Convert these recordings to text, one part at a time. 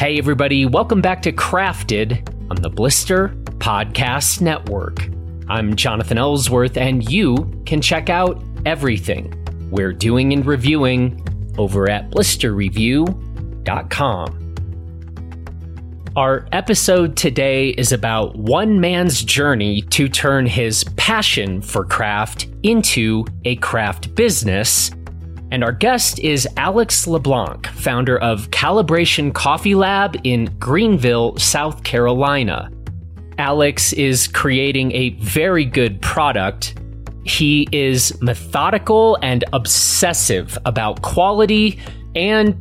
Hey, everybody, welcome back to Crafted on the Blister Podcast Network. I'm Jonathan Ellsworth, and you can check out everything we're doing and reviewing over at blisterreview.com. Our episode today is about one man's journey to turn his passion for craft into a craft business. And our guest is Alex LeBlanc, founder of Calibration Coffee Lab in Greenville, South Carolina. Alex is creating a very good product. He is methodical and obsessive about quality and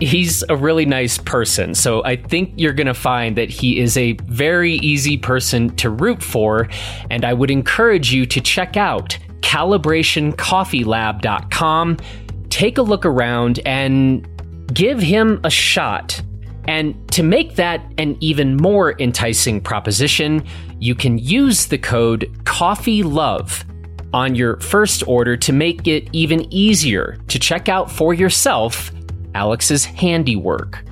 he's a really nice person. So I think you're going to find that he is a very easy person to root for. And I would encourage you to check out calibrationcoffeelab.com. Take a look around and give him a shot. And to make that an even more enticing proposition, you can use the code COFFEELOVE on your first order to make it even easier to check out for yourself Alex's handiwork.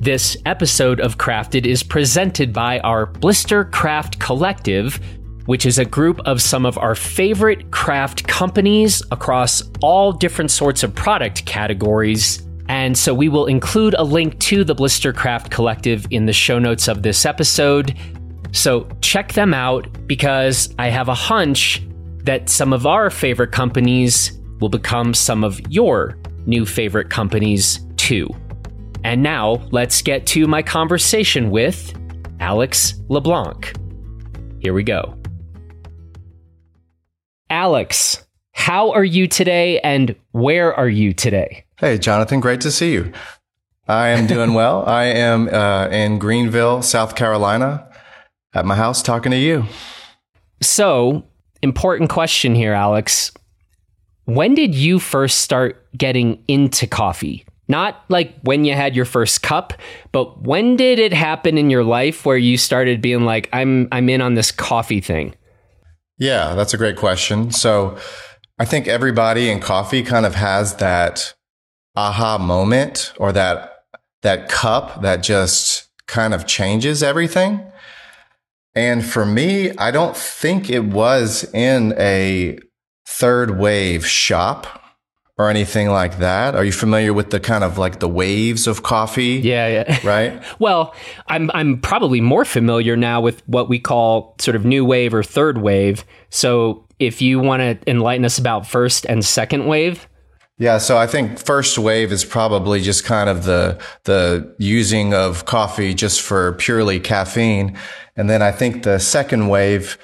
This episode of Crafted is presented by our Blister Craft Collective, which is a group of some of our favorite craft companies across all different sorts of product categories. And so we will include a link to the Blister Craft Collective in the show notes of this episode. So check them out because I have a hunch that some of our favorite companies will become some of your new favorite companies too. And now let's get to my conversation with Alex LeBlanc. Here we go. Alex, how are you today and where are you today? Hey, Jonathan, great to see you. I am doing well. I am uh, in Greenville, South Carolina, at my house talking to you. So, important question here, Alex. When did you first start getting into coffee? Not like when you had your first cup, but when did it happen in your life where you started being like, I'm I'm in on this coffee thing? Yeah, that's a great question. So I think everybody in coffee kind of has that aha moment or that that cup that just kind of changes everything. And for me, I don't think it was in a third wave shop or anything like that? Are you familiar with the kind of like the waves of coffee? Yeah, yeah. Right? well, I'm I'm probably more familiar now with what we call sort of new wave or third wave. So, if you want to enlighten us about first and second wave? Yeah, so I think first wave is probably just kind of the the using of coffee just for purely caffeine. And then I think the second wave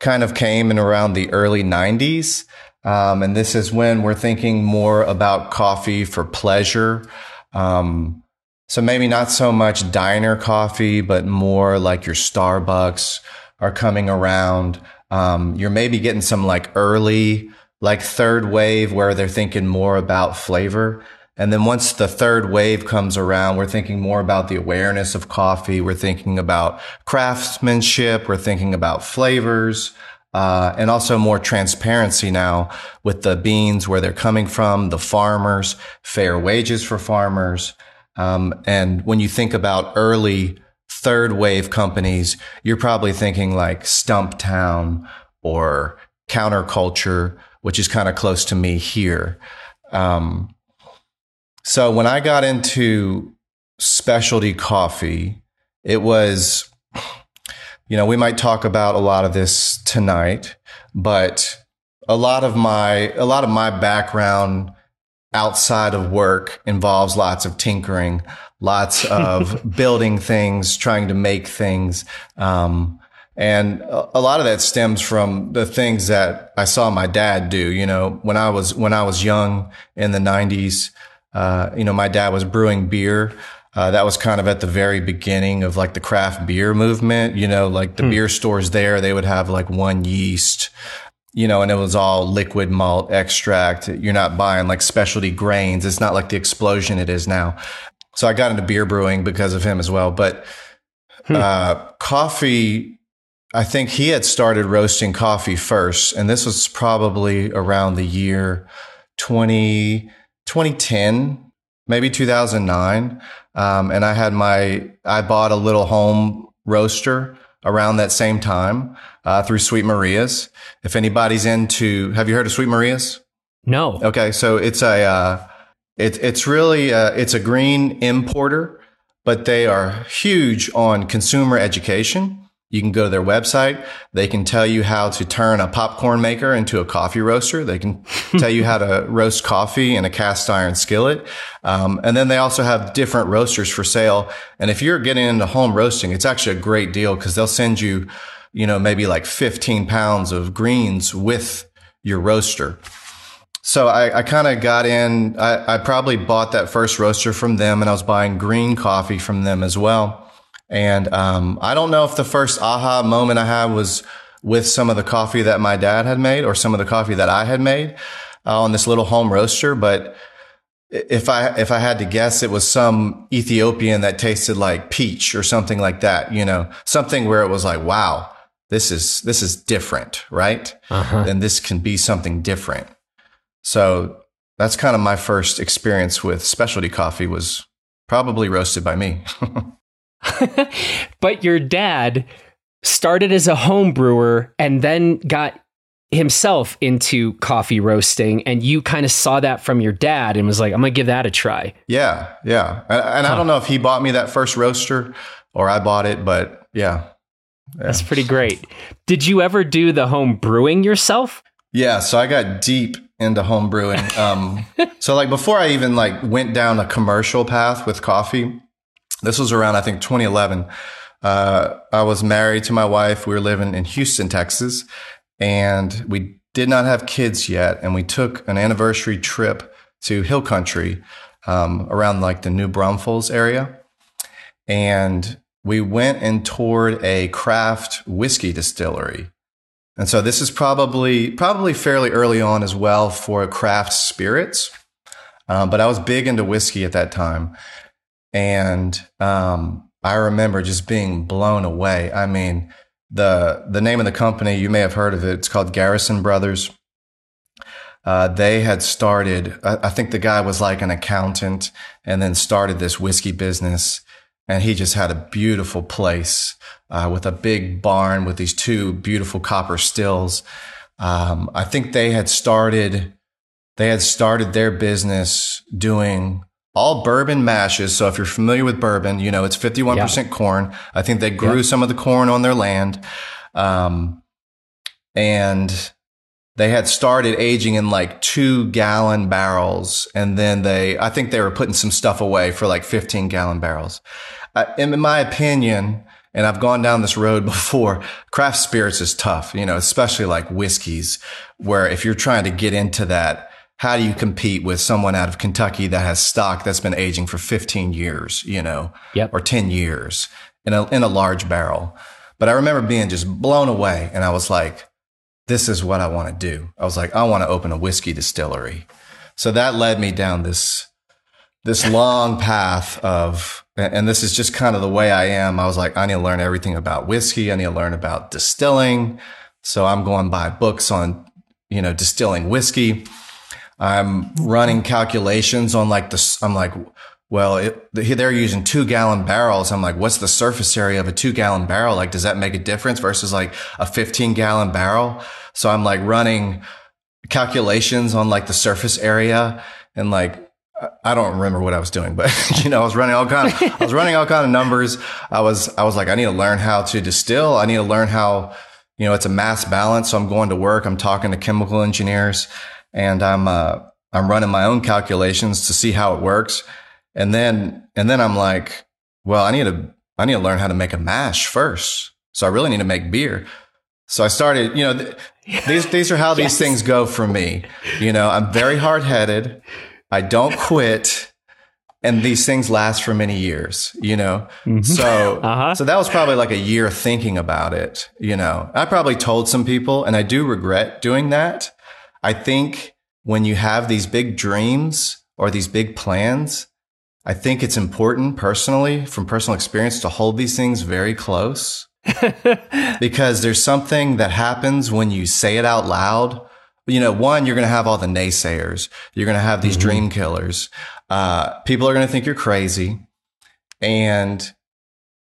kind of came in around the early 90s um, and this is when we're thinking more about coffee for pleasure. Um, so maybe not so much diner coffee, but more like your Starbucks are coming around. Um, you're maybe getting some like early, like third wave where they're thinking more about flavor. And then once the third wave comes around, we're thinking more about the awareness of coffee. We're thinking about craftsmanship. We're thinking about flavors. Uh, and also more transparency now with the beans, where they're coming from, the farmers, fair wages for farmers. Um, and when you think about early third wave companies, you're probably thinking like Stumptown or Counter Culture, which is kind of close to me here. Um, so when I got into specialty coffee, it was you know, we might talk about a lot of this tonight, but a lot of my a lot of my background outside of work involves lots of tinkering, lots of building things, trying to make things. Um, and a lot of that stems from the things that I saw my dad do. You know, when I was when I was young in the '90s, uh, you know, my dad was brewing beer. Uh, that was kind of at the very beginning of like the craft beer movement. You know, like the hmm. beer stores there, they would have like one yeast, you know, and it was all liquid malt extract. You're not buying like specialty grains. It's not like the explosion it is now. So I got into beer brewing because of him as well. But hmm. uh, coffee, I think he had started roasting coffee first. And this was probably around the year 20, 2010 maybe 2009. Um, and I had my, I bought a little home roaster around that same time uh, through Sweet Maria's. If anybody's into, have you heard of Sweet Maria's? No. Okay, so it's a, uh, it, it's really, uh, it's a green importer, but they are huge on consumer education. You can go to their website. They can tell you how to turn a popcorn maker into a coffee roaster. They can tell you how to roast coffee in a cast iron skillet. Um, and then they also have different roasters for sale. And if you're getting into home roasting, it's actually a great deal because they'll send you, you know, maybe like 15 pounds of greens with your roaster. So I, I kind of got in. I, I probably bought that first roaster from them and I was buying green coffee from them as well. And um, I don't know if the first aha moment I had was with some of the coffee that my dad had made or some of the coffee that I had made uh, on this little home roaster, but if I if I had to guess, it was some Ethiopian that tasted like peach or something like that. You know, something where it was like, wow, this is this is different, right? Uh-huh. And this can be something different. So that's kind of my first experience with specialty coffee was probably roasted by me. but your dad started as a home brewer and then got himself into coffee roasting and you kind of saw that from your dad and was like i'm gonna give that a try. Yeah yeah. And, and huh. i don't know if he bought me that first roaster or i bought it but yeah. yeah. That's pretty great. Did you ever do the home brewing yourself? Yeah so i got deep into home brewing. Um, so like before i even like went down a commercial path with coffee this was around, I think, 2011. Uh, I was married to my wife. We were living in Houston, Texas, and we did not have kids yet. And we took an anniversary trip to Hill Country um, around like the New Braunfels area. And we went and toured a craft whiskey distillery. And so this is probably probably fairly early on as well for craft spirits. Um, but I was big into whiskey at that time. And um, I remember just being blown away. I mean, the the name of the company you may have heard of it. It's called Garrison Brothers. Uh, they had started. I, I, think the guy was like an accountant, and then started this whiskey business. And he just had a beautiful place uh, with a big barn with these two beautiful copper stills. Um, I think they had started. They had started their business doing all bourbon mashes. So if you're familiar with bourbon, you know, it's 51% yeah. corn. I think they grew yeah. some of the corn on their land. Um, and they had started aging in like two gallon barrels. And then they, I think they were putting some stuff away for like 15 gallon barrels. Uh, in my opinion, and I've gone down this road before. Craft spirits is tough, you know, especially like whiskeys, where if you're trying to get into that, how do you compete with someone out of Kentucky that has stock that's been aging for 15 years, you know, yep. or 10 years in a, in a large barrel? But I remember being just blown away. And I was like, this is what I want to do. I was like, I want to open a whiskey distillery. So that led me down this, this long path of, and this is just kind of the way I am. I was like, I need to learn everything about whiskey. I need to learn about distilling. So I'm going by books on, you know, distilling whiskey. I'm running calculations on like the, I'm like, well, it, they're using two gallon barrels. I'm like, what's the surface area of a two gallon barrel? Like, does that make a difference versus like a 15 gallon barrel? So I'm like running calculations on like the surface area and like, I don't remember what I was doing, but you know, I was running all kind of, I was running all kind of numbers. I was, I was like, I need to learn how to distill. I need to learn how, you know, it's a mass balance. So I'm going to work. I'm talking to chemical engineers and I'm uh, I'm running my own calculations to see how it works, and then and then I'm like, well, I need to I need to learn how to make a mash first. So I really need to make beer. So I started, you know, th- these these are how yes. these things go for me. You know, I'm very hard headed. I don't quit. And these things last for many years, you know? Mm-hmm. So, uh-huh. so that was probably like a year thinking about it, you know? I probably told some people and I do regret doing that I think when you have these big dreams or these big plans, I think it's important personally from personal experience to hold these things very close because there's something that happens when you say it out loud. You know, one, you're going to have all the naysayers. You're going to have these mm-hmm. dream killers. Uh, people are going to think you're crazy. And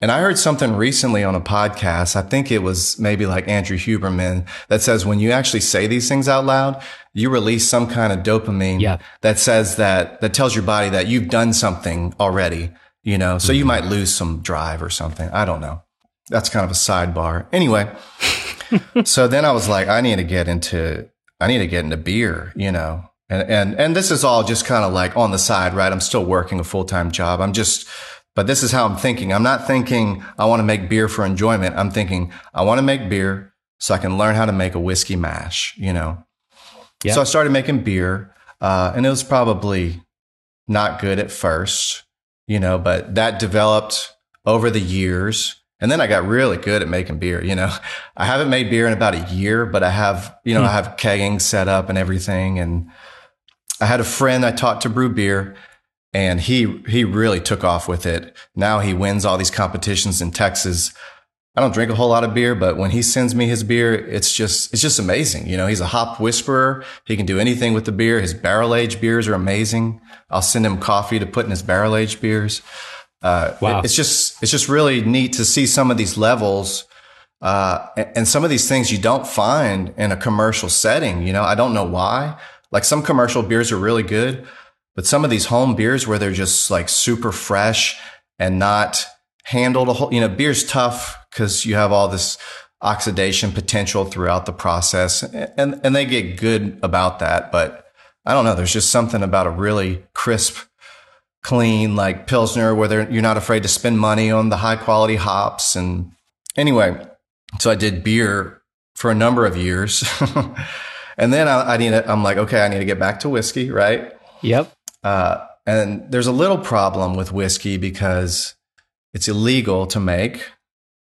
and I heard something recently on a podcast. I think it was maybe like Andrew Huberman that says when you actually say these things out loud, you release some kind of dopamine Yeah. that says that, that tells your body that you've done something already, you know, so you mm-hmm. might lose some drive or something. I don't know. That's kind of a sidebar. Anyway, so then I was like, I need to get into, I need to get into beer, you know, and, and, and this is all just kind of like on the side, right? I'm still working a full time job. I'm just, but this is how I'm thinking. I'm not thinking I want to make beer for enjoyment. I'm thinking I want to make beer so I can learn how to make a whiskey mash, you know? Yeah. So I started making beer, uh, and it was probably not good at first, you know, but that developed over the years. And then I got really good at making beer, you know. I haven't made beer in about a year, but I have, you know, Hmm. I have kegging set up and everything. And I had a friend I taught to brew beer and he he really took off with it. Now he wins all these competitions in Texas. I don't drink a whole lot of beer, but when he sends me his beer, it's just it's just amazing. You know, he's a hop whisperer. He can do anything with the beer. His barrel aged beers are amazing. I'll send him coffee to put in his barrel aged beers. Uh, Wow. it- it's just it's just really neat to see some of these levels uh, and, and some of these things you don't find in a commercial setting. You know, I don't know why. Like some commercial beers are really good, but some of these home beers where they're just like super fresh and not handled a whole, you know, beer's tough because you have all this oxidation potential throughout the process and, and they get good about that. But I don't know. There's just something about a really crisp, clean, like Pilsner where you're not afraid to spend money on the high quality hops. And anyway, so I did beer for a number of years. and then I, I need to, I'm like, okay, I need to get back to whiskey, right? Yep. Uh, and there's a little problem with whiskey because it's illegal to make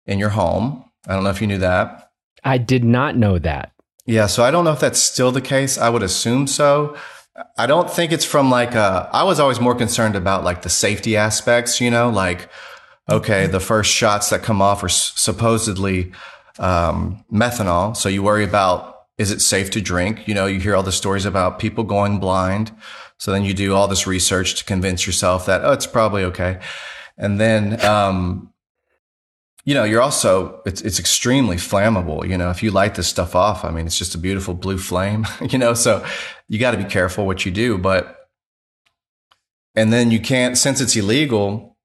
in your home. I don't know if you knew that. I did not know that. Yeah, so I don't know if that's still the case. I would assume so. I don't think it's from like uh I was always more concerned about like the safety aspects, you know, like okay, the first shots that come off are s- supposedly um, methanol, so you worry about is it safe to drink? You know, you hear all the stories about people going blind, so then you do all this research to convince yourself that oh, it's probably okay, and then um, you know, you're also it's it's extremely flammable. You know, if you light this stuff off, I mean, it's just a beautiful blue flame. You know, so you got to be careful what you do. But and then you can't since it's illegal.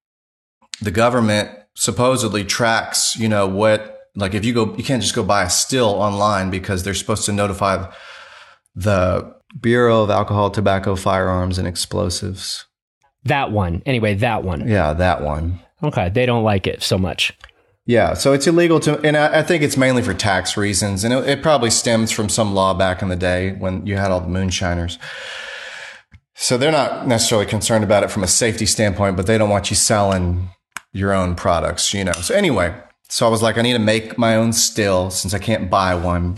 The government supposedly tracks. You know what? Like if you go, you can't just go buy a still online because they're supposed to notify the Bureau of Alcohol, Tobacco, Firearms, and Explosives. That one. Anyway, that one. Yeah, that one. Okay. They don't like it so much. Yeah, so it's illegal to, and I, I think it's mainly for tax reasons, and it, it probably stems from some law back in the day when you had all the moonshiners. So they're not necessarily concerned about it from a safety standpoint, but they don't want you selling your own products, you know. So anyway, so I was like, I need to make my own still since I can't buy one.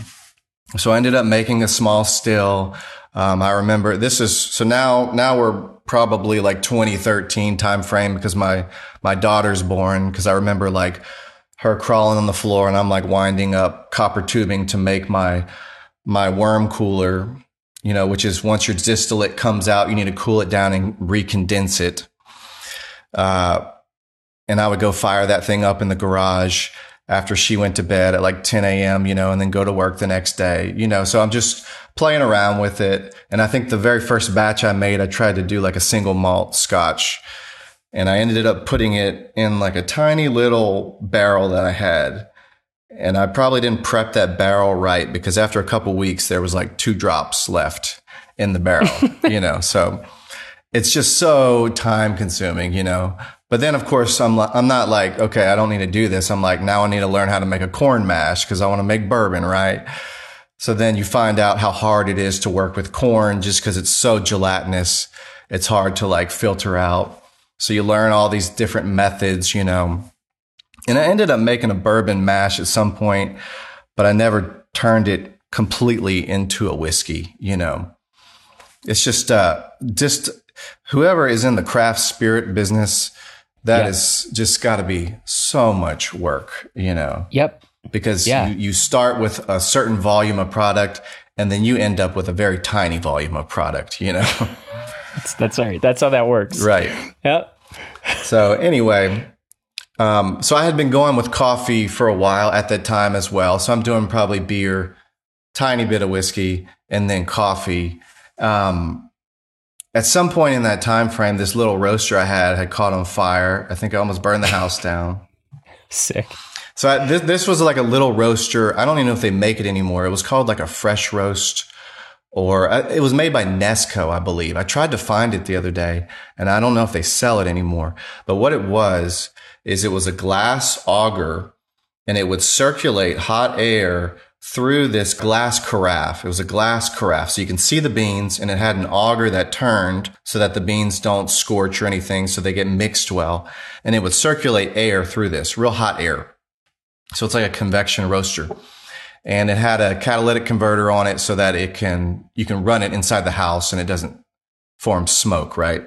So I ended up making a small still. Um, I remember this is so now now we're probably like 2013 time frame because my my daughter's born because I remember like her crawling on the floor and I'm like winding up copper tubing to make my my worm cooler, you know, which is once your distillate comes out, you need to cool it down and recondense it. Uh, and I would go fire that thing up in the garage after she went to bed at like 10 a.m., you know, and then go to work the next day, you know. So I'm just playing around with it. And I think the very first batch I made, I tried to do like a single malt scotch. And I ended up putting it in like a tiny little barrel that I had. And I probably didn't prep that barrel right because after a couple weeks, there was like two drops left in the barrel, you know. So it's just so time consuming, you know. But then, of course, I'm like, I'm not like, okay, I don't need to do this. I'm like, now I need to learn how to make a corn mash because I want to make bourbon, right? So then you find out how hard it is to work with corn just because it's so gelatinous. It's hard to like filter out. So you learn all these different methods, you know. And I ended up making a bourbon mash at some point, but I never turned it completely into a whiskey, you know. It's just uh just whoever is in the craft spirit business, that Yeah. is just got to be so much work, you know, Yep. Because Yeah. you, you start with a certain volume of product and then you end up with a very tiny volume of product, you know. that's, that's all right. That's how that works. Right. Yep. So anyway, um, so I had been going with coffee for a while at that time as well. So I'm doing probably beer, tiny bit of whiskey, and then coffee. Um, at some point in that time frame, this little roaster I had had caught on fire. I think I almost burned the house down. Sick. So I, this, this was like a little roaster. I don't even know if they make it anymore. It was called like a fresh roast or uh, it was made by Nesco, I believe. I tried to find it the other day and I don't know if they sell it anymore. But what it was is it was a glass auger and it would circulate hot air through this glass carafe. It was a glass carafe. So you can see the beans and it had an auger that turned so that the beans don't scorch or anything. So they get mixed well and it would circulate air through this real hot air. So it's like a convection roaster. And it had a catalytic converter on it so that it can, you can run it inside the house and it doesn't form smoke, right?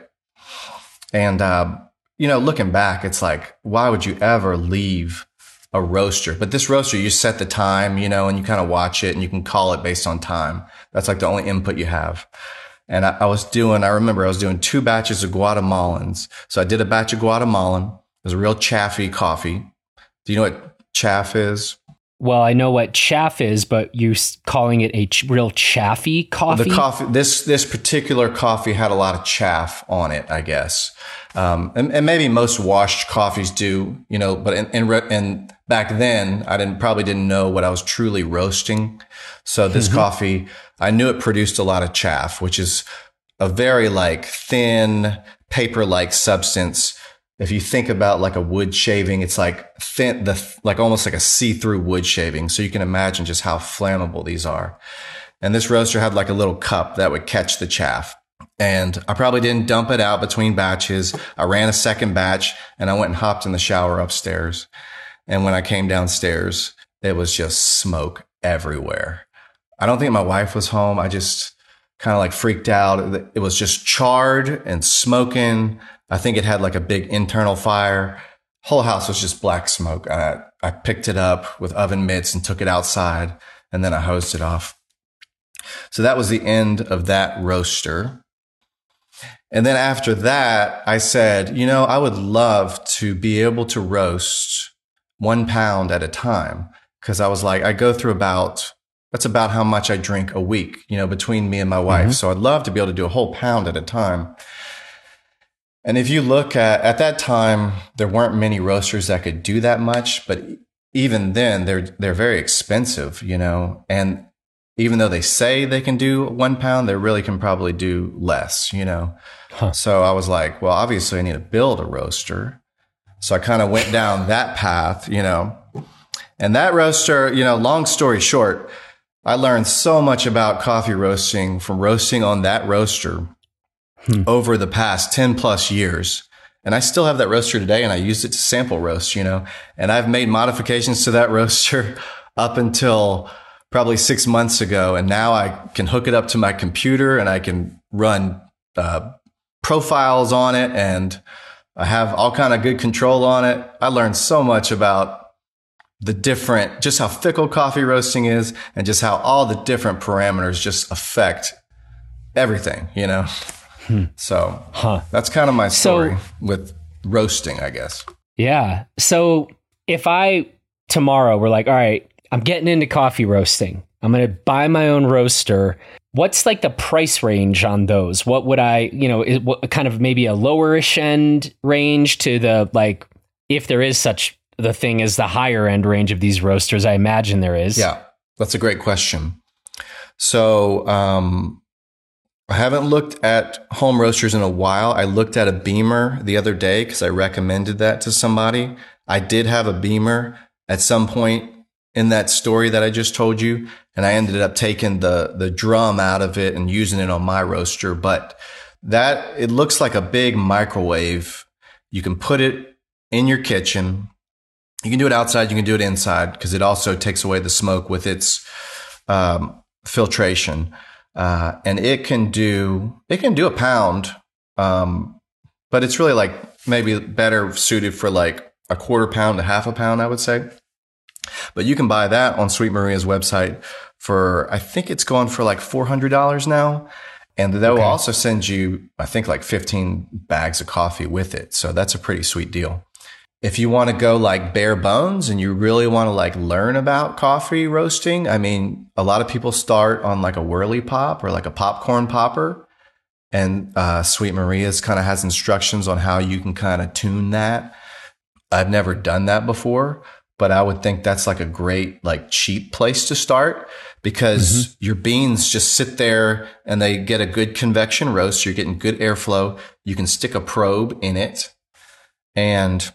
And, uh, you know, looking back, it's like, why would you ever leave a roaster? But this roaster, you set the time, you know, and you kind of watch it and you can call it based on time. That's like the only input you have. And I, I was doing, I remember I was doing two batches of Guatemalans. So I did a batch of Guatemalan. It was a real chaffy coffee. Do you know what chaff is? Well, I know what chaff is, but you're calling it a ch- real chaffy coffee? The coffee, this this particular coffee had a lot of chaff on it, I guess, um, and, and, maybe most washed coffees do, you know. But in, in, in, back then, I didn't probably didn't know what I was truly roasting. So this mm-hmm. coffee, I knew it produced a lot of chaff, which is a very like thin paper like substance if you think about like a wood shaving, it's like thin, the, like almost like a see through wood shaving. So you can imagine just how flammable these are. And this roaster had like a little cup that would catch the chaff. And I probably didn't dump it out between batches. I ran a second batch and I went and hopped in the shower upstairs. And when I came downstairs, it was just smoke everywhere. I don't think my wife was home. I just kind of like freaked out. It was just charred and smoking. I think it had like a big internal fire. Whole house was just black smoke. I, I picked it up with oven mitts and took it outside and then I hosed it off. So that was the end of that roaster. And then after that, I said, you know, I would love to be able to roast one pound at a time. Cause I was like, I go through about, that's about how much I drink a week, you know, between me and my wife. Mm-hmm. So I'd love to be able to do a whole pound at a time. And if you look at at that time, there weren't many roasters that could do that much, but even then they're they're very expensive, you know. And even though they say they can do one pound, they really can probably do less, you know. Huh. So I was like, well, obviously I need to build a roaster. So I kind of went down that path, you know. And that roaster, you know, long story short, I learned so much about coffee roasting from roasting on that roaster hmm. over the past 10 plus years. And I still have that roaster today and I used it to sample roast, you know, and I've made modifications to that roaster up until probably six months ago. And now I can hook it up to my computer and I can run uh, profiles on it and I have all kind of good control on it. I learned so much about the different, just how fickle coffee roasting is and just how all the different parameters just affect everything, you know? Hmm. So huh. that's kind of my story so, with roasting, I guess. Yeah. So if I tomorrow we're like, all right, I'm getting into coffee roasting. I'm going to buy my own roaster. What's like the price range on those? What would I, you know, is, what kind of maybe a lowerish end range to the like, if there is such the thing as the higher end range of these roasters? I imagine there is. Yeah, that's a great question. So, um, I haven't looked at home roasters in a while. I looked at a Behmor the other day because I recommended that to somebody. I did have a Behmor at some point in that story that I just told you, and I ended up taking the the drum out of it and using it on my roaster. But that it looks like a big microwave. You can put it in your kitchen. You can do it outside. You can do it inside because it also takes away the smoke with its um, filtration uh, and it can do it can do a pound, um, but it's really like maybe better suited for like a quarter pound to half a pound, I would say. But you can buy that on Sweet Maria's website for I think it's going for like four hundred dollars now, And they'll okay. also send you, I think, like 15 bags of coffee with it. So that's a pretty sweet deal. If you want to go like bare bones and you really want to like learn about coffee roasting, I mean, a lot of people start on like a Whirley Pop or like a popcorn popper. And uh, Sweet Maria's kind of has instructions on how you can kind of tune that. I've never done that before, but I would think that's like a great, like cheap place to start because mm-hmm. your beans just sit there and they get a good convection roast. You're getting good airflow. You can stick a probe in it. And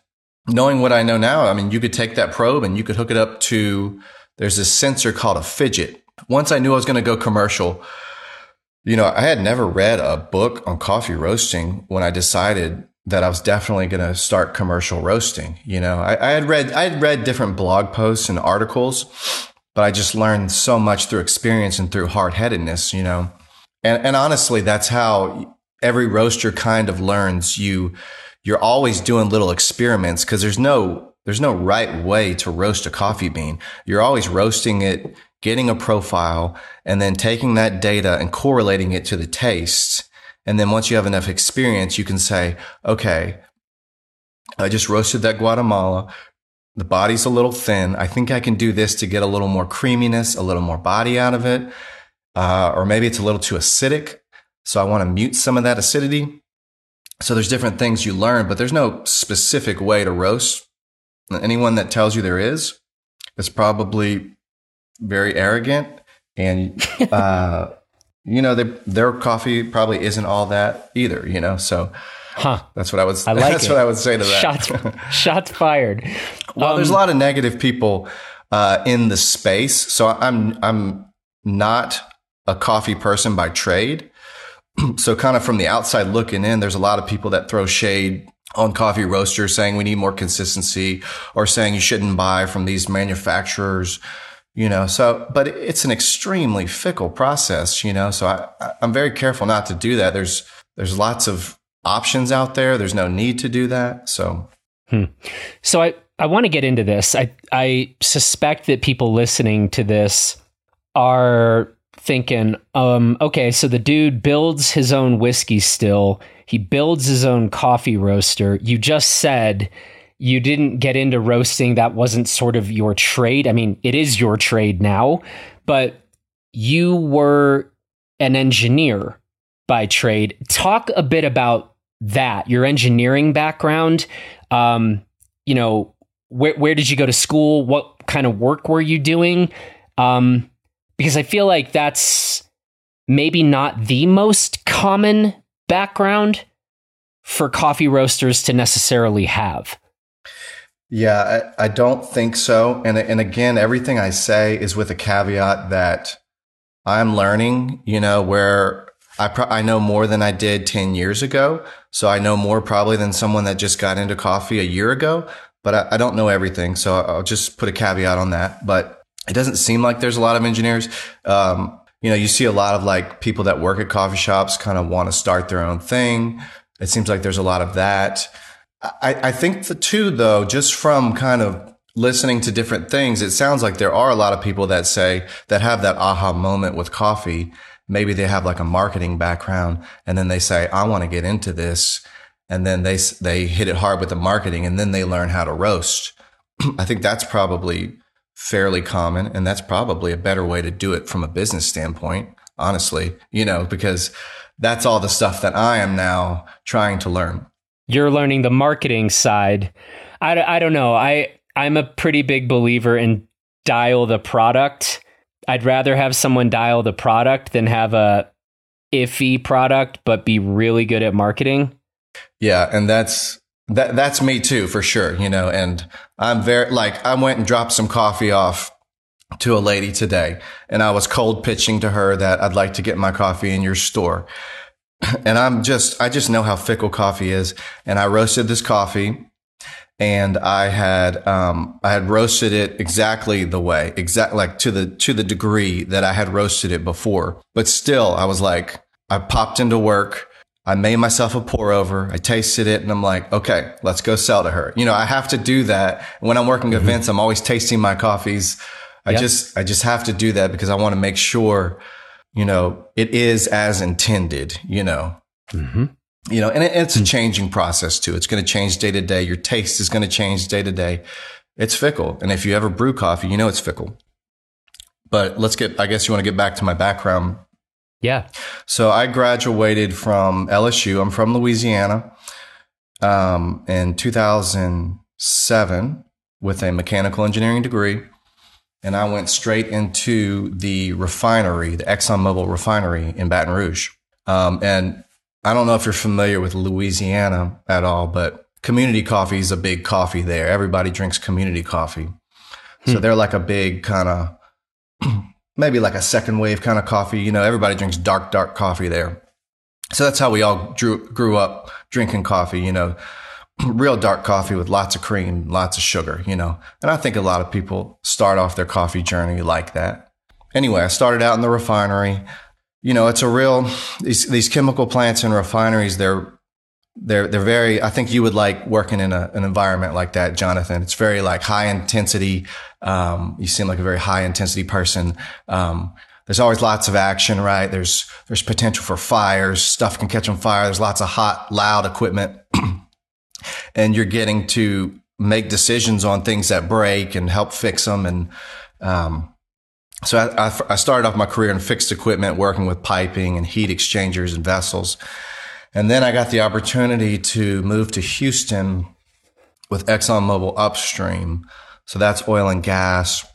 knowing what I know now, I mean, you could take that probe and you could hook it up to, there's this sensor called a Phidget. Once I knew I was going to go commercial, you know, I had never read a book on coffee roasting when I decided that I was definitely going to start commercial roasting. You know, I, I, had read, I had read different blog posts and articles, but I just learned so much through experience and through hard headedness, you know, and, and honestly, that's how every roaster kind of learns you, you're always doing little experiments because there's no, there's no right way to roast a coffee bean. You're always roasting it getting a profile, and then taking that data and correlating it to the tastes. And then once you have enough experience, you can say, okay, I just roasted that Guatemala. The body's a little thin. I think I can do this to get a little more creaminess, a little more body out of it. Uh, or maybe it's a little too acidic. So I want to mute some of that acidity. So there's different things you learn, but there's no specific way to roast. Anyone that tells you there is, is probably very arrogant, and uh, you know, their their coffee probably isn't all that either. You know, so. Huh. That's what I would. I like that's it. what I would say to that. Shots, shots fired. well, um, there's a lot of negative people uh, in the space, so I'm I'm not a coffee person by trade. so, kind of from the outside looking in, there's a lot of people that throw shade on coffee roasters, saying we need more consistency, or saying you shouldn't buy from these manufacturers you know? So but it's an extremely fickle process you know? So I, i'm very careful not to do that. There's there's lots of options out there. There's no need to do that. So. Hmm. so i i want to get into this. I i suspect that people listening to this are thinking um okay so the dude builds his own whiskey still he builds his own coffee roaster you just said you didn't get into roasting that wasn't sort of your trade. I mean, it is your trade now, but you were an engineer by trade. Talk a bit about that, your engineering background. Um, you know, where where did you go to school? What kind of work were you doing? Um, because I feel like that's maybe not the most common background for coffee roasters to necessarily have. Yeah, I, I, don't think so. And and again, everything I say is with a caveat that I'm learning. You know, where I pro- I know more than I did ten years ago, so I know more probably than someone that just got into coffee a year ago. But I, I don't know everything, so I'll just put a caveat on that. But it doesn't seem like there's a lot of engineers. Um, you know, you see a lot of like people that work at coffee shops kind of want to start their own thing. It seems like there's a lot of that. I, I think the two, though, just from kind of listening to different things, it sounds like there are a lot of people that say that have that aha moment with coffee. Maybe they have like a marketing background and then they say, I want to get into this. And then they, they hit it hard with the marketing and then they learn how to roast. I think that's probably fairly common. And that's probably a better way to do it from a business standpoint, honestly, you know, because that's all the stuff that I am now trying to learn you're learning the marketing side. I, I don't know. I I'm a pretty big believer in dial the product. I'd rather have someone dial the product than have a iffy product but be really good at marketing. Yeah, and that's that that's me too for sure, you know, and I'm very like I went and dropped some coffee off to a lady today and I was cold pitching to her that I'd like to get my coffee in your store and I'm just, I just know how fickle coffee is. And I roasted this coffee and I had, um, I had roasted it exactly the way, exact, like to the, to the degree that I had roasted it before. But still, I was like, I popped into work. I made myself a pour over. I tasted it and I'm like, okay, let's go sell to her. You know, I have to do that. When I'm working mm-hmm. events, I'm always tasting my coffees. I yep. just, I just have to do that because I want to make sure you know, it is as intended, you know. Mm-hmm. You know, and it, it's a changing process too. It's going to change day to day. Your taste is going to change day to day. It's fickle. And if you ever brew coffee, you know it's fickle. But let's get, I guess you want to get back to my background. Yeah. So I graduated from LSU. I'm from Louisiana um, in 2007 with a mechanical engineering degree. And I went straight into the refinery, the ExxonMobil refinery in Baton Rouge. Um, and I don't know if you're familiar with Louisiana at all, but community coffee is a big coffee there. Everybody drinks community coffee. So Hmm. they're like a big kind of, maybe like a second wave kind of coffee. You know, everybody drinks dark, dark coffee there. So that's how we all drew, grew up drinking coffee, you know, real dark coffee with lots of cream, lots of sugar, you know. And I think a lot of people start off their coffee journey like that. Anyway, I started out in the refinery. You know, it's a real these these chemical plants and refineries, they're they're they're very I think you would like working in a, an environment like that, Jonathan. It's very like high intensity. Um, you seem like a very high intensity person. Um, there's always lots of action, right? There's there's potential for fires. Stuff can catch on fire. There's lots of hot, loud equipment, and you're getting to make decisions on things that break and help fix them. And um, so I, I, I started off my career in fixed equipment, working with piping and heat exchangers and vessels. And then I got the opportunity to move to Houston with ExxonMobil Upstream. So that's oil and gas.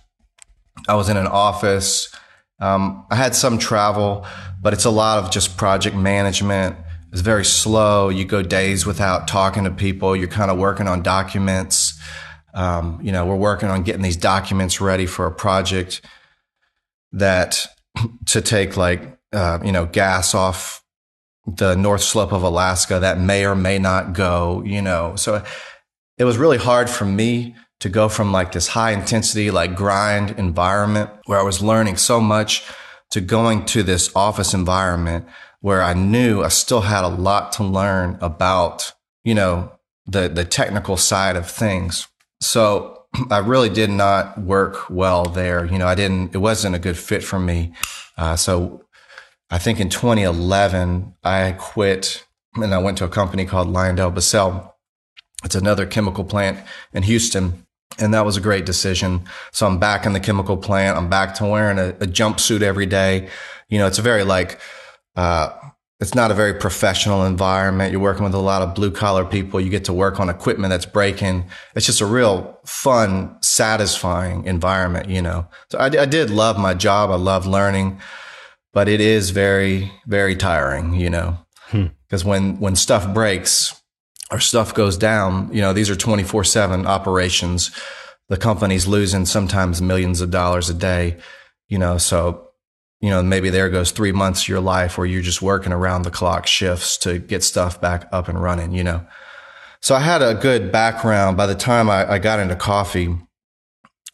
I was in an office. Um, I had some travel, but it's a lot of just project management. It's very slow. You go days without talking to people. You're kind of working on documents. Um, you know, we're working on getting these documents ready for a project that to take like, uh, you know, gas off the North Slope of Alaska that may or may not go, you know. So it was really hard for me to go from like this high intensity, like grind environment where I was learning so much to going to this office environment where I knew I still had a lot to learn about, you know, the, the technical side of things. So I really did not work well there. You know, I didn't, it wasn't a good fit for me. Uh, so I think in 2011, I quit and I went to a company called LyondellBasell. It's another chemical plant in Houston. And that was a great decision. So I'm back in the chemical plant. I'm back to wearing a, a jumpsuit every day. You know, it's a very like, uh, it's not a very professional environment. You're working with a lot of blue collar people. You get to work on equipment that's breaking. It's just a real fun, satisfying environment, you know. So I, I did love my job. I love learning, but it is very, very tiring, you know, because when, when stuff breaks, or stuff goes down, you know, these are 24 7 operations. The company's losing sometimes millions of dollars a day, you know, so, you know, maybe there goes three months of your life where you're just working around the clock shifts to get stuff back up and running, you know. So I had a good background by the time I, I got into coffee,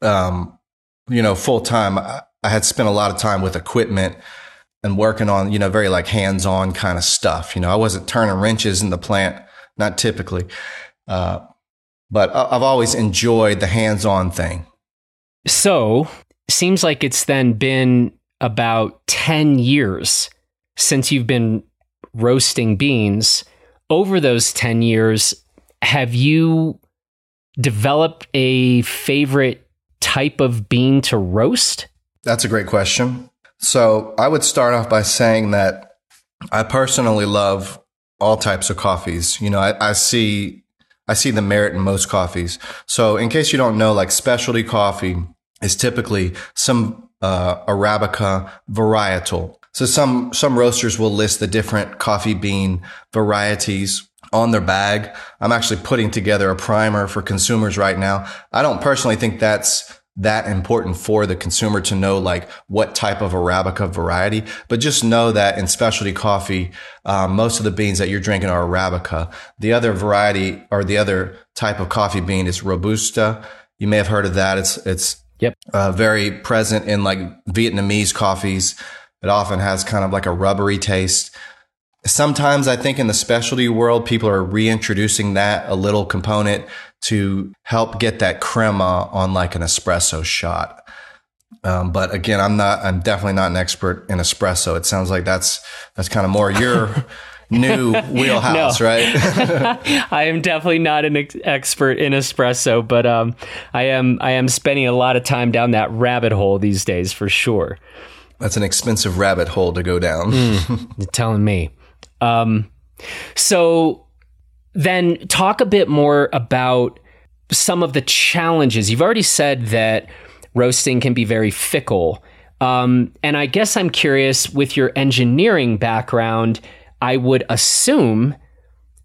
um, you know, full time. I, I had spent a lot of time with equipment and working on, you know, very like hands on kind of stuff. You know, I wasn't turning wrenches in the plant not typically. Uh, but I've always enjoyed the hands on thing. So, seems like it's then been about 10 years since you've been roasting beans. Over those 10 years, have you developed a favorite type of bean to roast? That's a great question. So, I would start off by saying that I personally love all types of coffees. You know, I, I, see I see the merit in most coffees. So in case you don't know, like specialty coffee is typically some uh, Arabica varietal. So some some roasters will list the different coffee bean varieties on their bag. I'm actually putting together a primer for consumers right now. I don't personally think that's that important for the consumer to know like what type of Arabica variety, but just know that in specialty coffee, um, most of the beans that you're drinking are Arabica. The other variety or the other type of coffee bean is Robusta. You may have heard of that. It's, it's yep. uh, very present in like Vietnamese coffees. It often has kind of like a rubbery taste. Sometimes I think in the specialty world, people are reintroducing that a little component to help get that crema on like an espresso shot. Um, but again, I'm not. I'm definitely not an expert in espresso. It sounds like that's that's kind of more your new wheelhouse, right? I am definitely not an ex- expert in espresso, but um, I am. I am spending a lot of time down that rabbit hole these days, for sure. That's an expensive rabbit hole to go down. mm, you're telling me. Um, so then, talk a bit more about some of the challenges. You've already said that roasting can be very fickle. Um, and I guess I'm curious with your engineering background, I would assume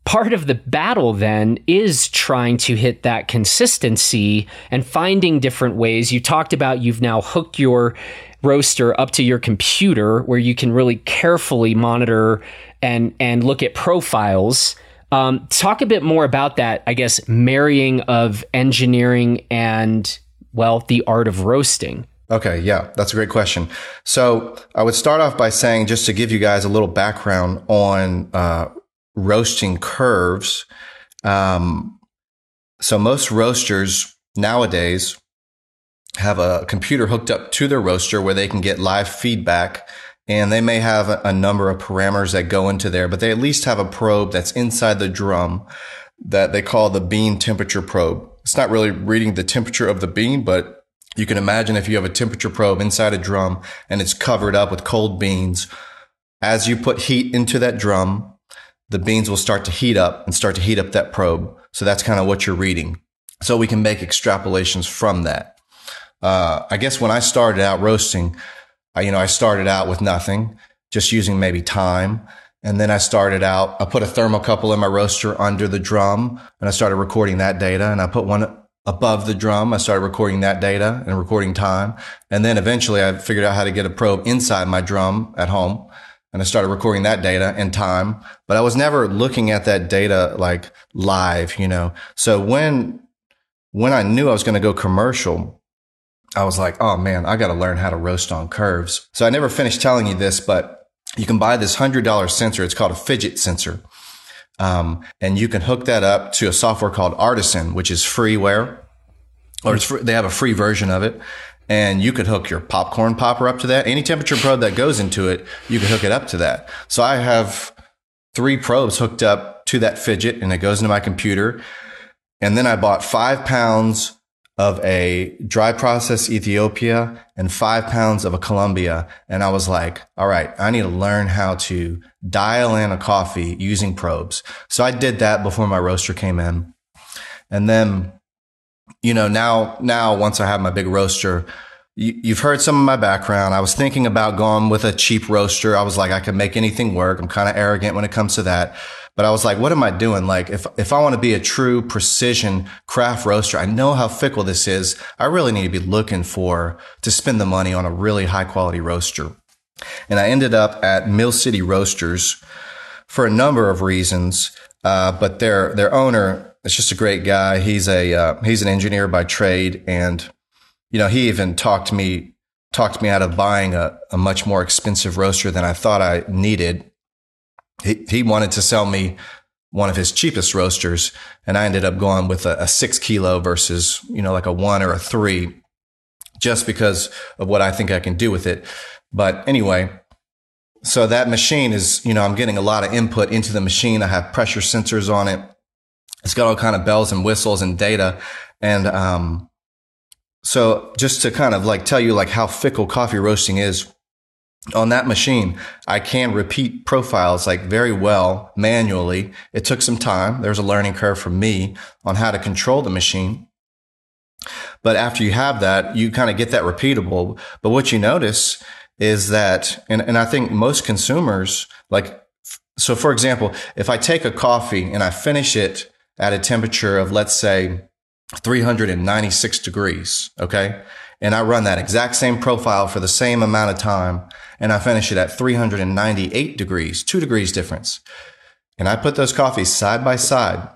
part of the battle then is trying to hit that consistency and finding different ways. You talked about you've now hooked your roaster up to your computer where you can really carefully monitor and and look at profiles. Um, talk a bit more about that, I guess, marrying of engineering and well, the art of roasting. Okay, yeah, that's a great question. So I would start off by saying, just to give you guys a little background on uh, roasting curves. Um, so most roasters nowadays have a computer hooked up to their roaster where they can get live feedback and they may have a, number of parameters that go into there, but they at least have a probe that's inside the drum that they call the bean temperature probe. It's not really reading the temperature of the bean, but you can imagine if you have a temperature probe inside a drum and it's covered up with cold beans, as you put heat into that drum, the beans will start to heat up and start to heat up that probe. So that's kind of what you're reading. So we can make extrapolations from that. Uh, I guess when I started out roasting, I, you know, I started out with nothing, just using maybe time. And then I started out, I put a thermocouple in my roaster under the drum and I started recording that data. And I put one above the drum. I started recording that data and recording time. And then eventually I figured out how to get a probe inside my drum at home. And I started recording that data and time, but I was never looking at that data like live, you know? So when, when I knew I was going to go commercial, I was like, oh man, I got to learn how to roast on curves. So I never finished telling you this, but you can buy this hundred dollar sensor. It's called a Phidget sensor. Um, and you can hook that up to a software called Artisan, which is freeware or they have a free version of it. And you could hook your popcorn popper up to that. Any temperature probe that goes into it, you can hook it up to that. So I have three probes hooked up to that Phidget and it goes into my computer. And then I bought five pounds of a dry process Ethiopia and five pounds of a Colombia. And I was like, all right, I need to learn how to dial in a coffee using probes. So I did that before my roaster came in. And then, you know, now, now once I have my big roaster, you, have heard some of my background. I was thinking about going with a cheap roaster. I was like, I can make anything work. I'm kind of arrogant when it comes to that. But I was like, what am I doing? Like, if, if I want to be a true precision craft roaster, I know how fickle this is. I really need to be looking for to spend the money on a really high quality roaster. And I ended up at Mill City Roasters for a number of reasons. Uh, but their, their owner is just a great guy. He's a, uh, he's an engineer by trade. And, you know, he even talked me, talked me out of buying a, a much more expensive roaster than I thought I needed he, he wanted to sell me one of his cheapest roasters and I ended up going with a, a, six kilo versus, you know, like a one or a three just because of what I think I can do with it. But anyway, so that machine is, you know, I'm getting a lot of input into the machine. I have pressure sensors on it. It's got all kind of bells and whistles and data. And, um, so just to kind of like tell you like how fickle coffee roasting is, on that machine, I can repeat profiles like very well manually. It took some time. There's a learning curve for me on how to control the machine. But after you have that, you kind of get that repeatable. But what you notice is that, and, and I think most consumers like, so for example, if I take a coffee and I finish it at a temperature of, let's say, 396 degrees, okay? And I run that exact same profile for the same amount of time and I finish it at 398 degrees, two degrees difference. And I put those coffees side by side.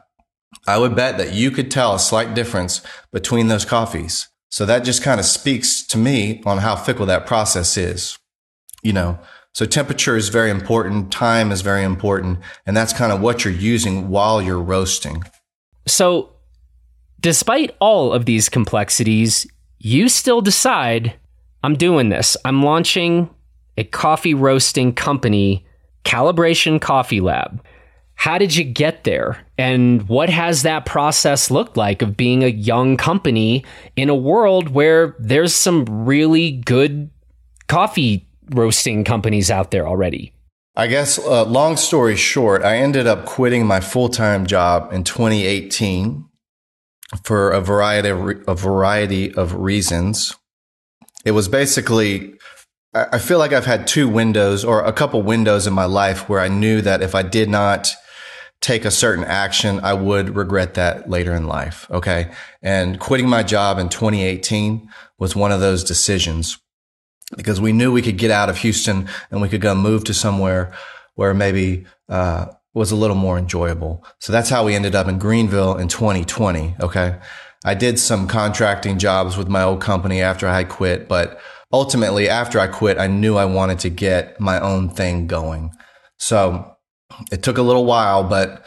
I would bet that you could tell a slight difference between those coffees. So that just kind of speaks to me on how fickle that process is. You know, so temperature is very important. Time is very important. And that's kind of what you're using while you're roasting. So despite all of these complexities, you still decide I'm doing this. I'm launching a coffee roasting company, Calibration Coffee Lab. How did you get there? And what has that process looked like of being a young company in a world where there's some really good coffee roasting companies out there already? I guess, uh, long story short, I ended up quitting my full time job in 2018 for a variety of re- a variety of reasons. It was basically I feel like I've had two windows or a couple windows in my life where I knew that if I did not take a certain action, I would regret that later in life. Okay. And quitting my job in 2018 was one of those decisions because we knew we could get out of Houston and we could go move to somewhere where maybe, uh, was a little more enjoyable. So that's how we ended up in Greenville in 2020. Okay. I did some contracting jobs with my old company after I had quit, but ultimately after I quit, I knew I wanted to get my own thing going. So it took a little while, but,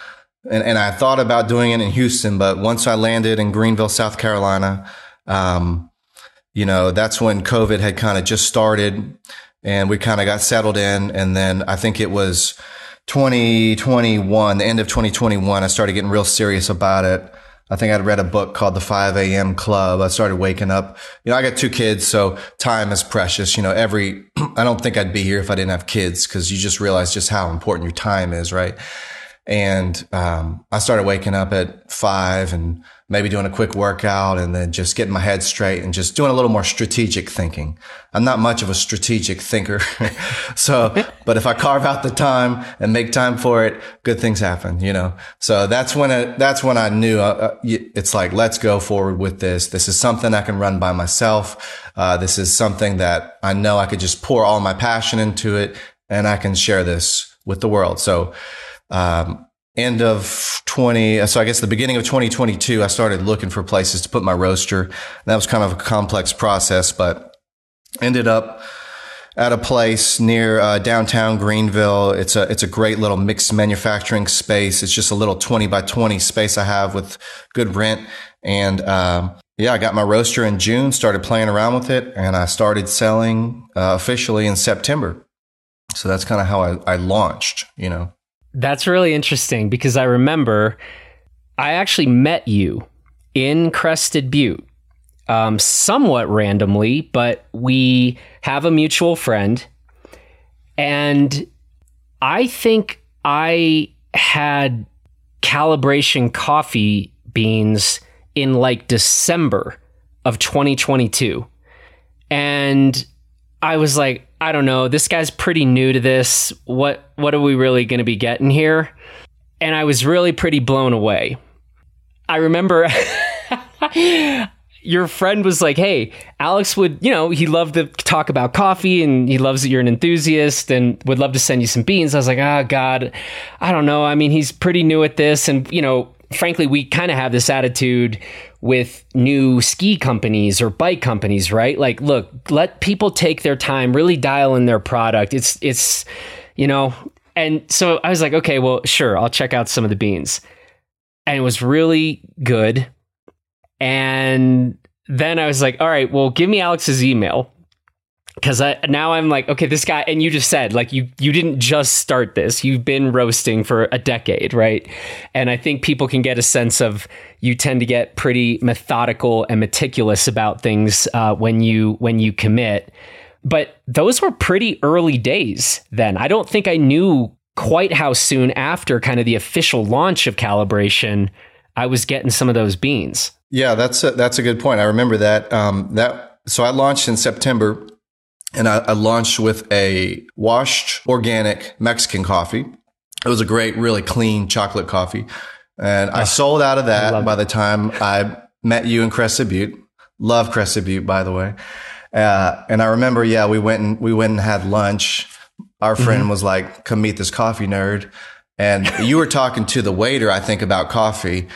and, and I thought about doing it in Houston, but once I landed in Greenville, South Carolina, um, you know, that's when COVID had kind of just started and we kind of got settled in. And then I think it was, 2021, the end of 2021, I started getting real serious about it. I think I'd read a book called The 5 a.m. Club. I started waking up. You know, I got two kids, so time is precious. You know, every, I don't think I'd be here if I didn't have kids because you just realize just how important your time is, right? And um, I started waking up at five and maybe doing a quick workout and then just getting my head straight and just doing a little more strategic thinking. I'm not much of a strategic thinker. so, but if I carve out the time and make time for it, good things happen, you know? So that's when it, that's when I knew uh, uh it's like, let's go forward with this. This is something I can run by myself. Uh, this is something that I know I could just pour all my passion into it and I can share this with the world. So, um, end of 20 so i guess the beginning of 2022 i started looking for places to put my roaster. That was kind of a complex process but ended up at a place near uh, downtown greenville. It's a it's a great little mixed manufacturing space. It's just a little 20 by 20 space i have with good rent. And um, yeah i got my roaster in june started playing around with it and i started selling uh, officially in september. So that's kind of how I, I launched you know that's really interesting because I remember I actually met you in Crested Butte, um, somewhat randomly, but we have a mutual friend. And I think I had calibration coffee beans in like December of 2022. And I was like, I don't know, this guy's pretty new to this. What what are we really going to be getting here? And I was really pretty blown away. I remember your friend was like, "Hey, Alex would, you know, he loved to talk about coffee and he loves that you're an enthusiast and would love to send you some beans." I was like, "Oh god, I don't know. I mean, he's pretty new at this and, you know, frankly, we kind of have this attitude with new ski companies or bike companies, right? Like, look, let people take their time, really dial in their product. It's, it's, you know, and so I was like, okay, well, sure, I'll check out some of the beans. And it was really good. And then I was like, all right, well, give me Alex's email because now I'm like, okay, this guy, and you just said like you you didn't just start this; you've been roasting for a decade, right? And I think people can get a sense of you tend to get pretty methodical and meticulous about things uh, when you when you commit. But those were pretty early days then. I don't think I knew quite how soon after kind of the official launch of calibration I was getting some of those beans. Yeah, that's a, that's a good point. I remember that um, that so I launched in September and I, I, launched with a washed organic Mexican coffee. It was a great, really clean chocolate coffee. And oh, I sold out of that by the time I met you in Crested Butte. Love Crested Butte, by the way. Uh, and I remember, yeah, we went and we went and had lunch. Our friend mm-hmm. was like, come meet this coffee nerd. And you were talking to the waiter, I think, about coffee.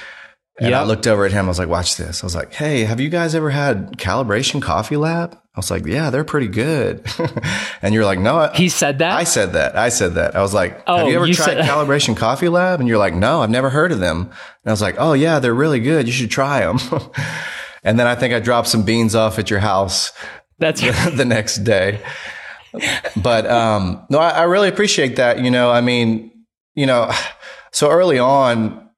And yep. I looked over at him. I was like, watch this. I was like, hey, have you guys ever had Calibration Coffee Lab? I was like, yeah, they're pretty good. and you're like, no. I, he said that? I said that. I said that. I was like, oh, have you ever you tried Calibration Coffee Lab? And you're like, no, I've never heard of them. And I was like, oh, yeah, they're really good. You should try them. and then I think I dropped some beans off at your house That's the next day. But um, no, I, I really appreciate that. You know, I mean, you know, so early on,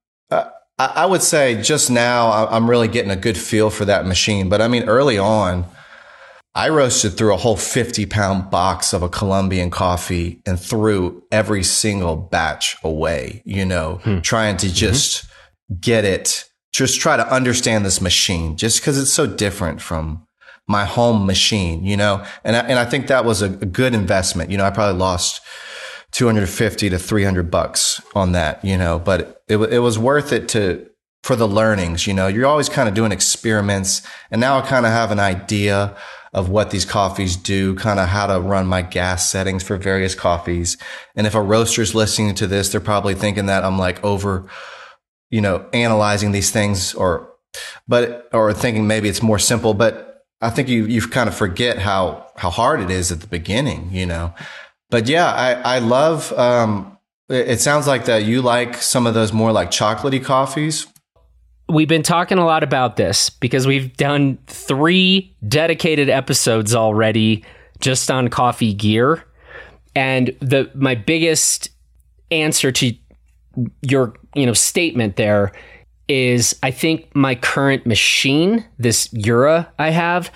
I, would say just now I'm really getting a good feel for that machine. But I mean, early on, I roasted through a whole 50 pound box of a Colombian coffee and threw every single batch away, you know, hmm. trying to just mm-hmm. get it, just try to understand this machine just because it's so different from my home machine, you know, and I, and I think that was a, a good investment. You know, I probably lost 250 to 300 bucks on that, you know, but it, it was worth it to, for the learnings, you know, you're always kind of doing experiments and now I kind of have an idea of what these coffees do, kind of how to run my gas settings for various coffees. And if a roaster's listening to this, they're probably thinking that I'm like over, you know, analyzing these things or, but, or thinking maybe it's more simple, but I think you, you kind of forget how, how hard it is at the beginning, you know. But yeah, I, I love, um, it sounds like that you like some of those more like chocolatey coffees we've been talking a lot about this because we've done three dedicated episodes already just on coffee gear. And the my biggest answer to your you know statement there is I think my current machine, this Jura I have,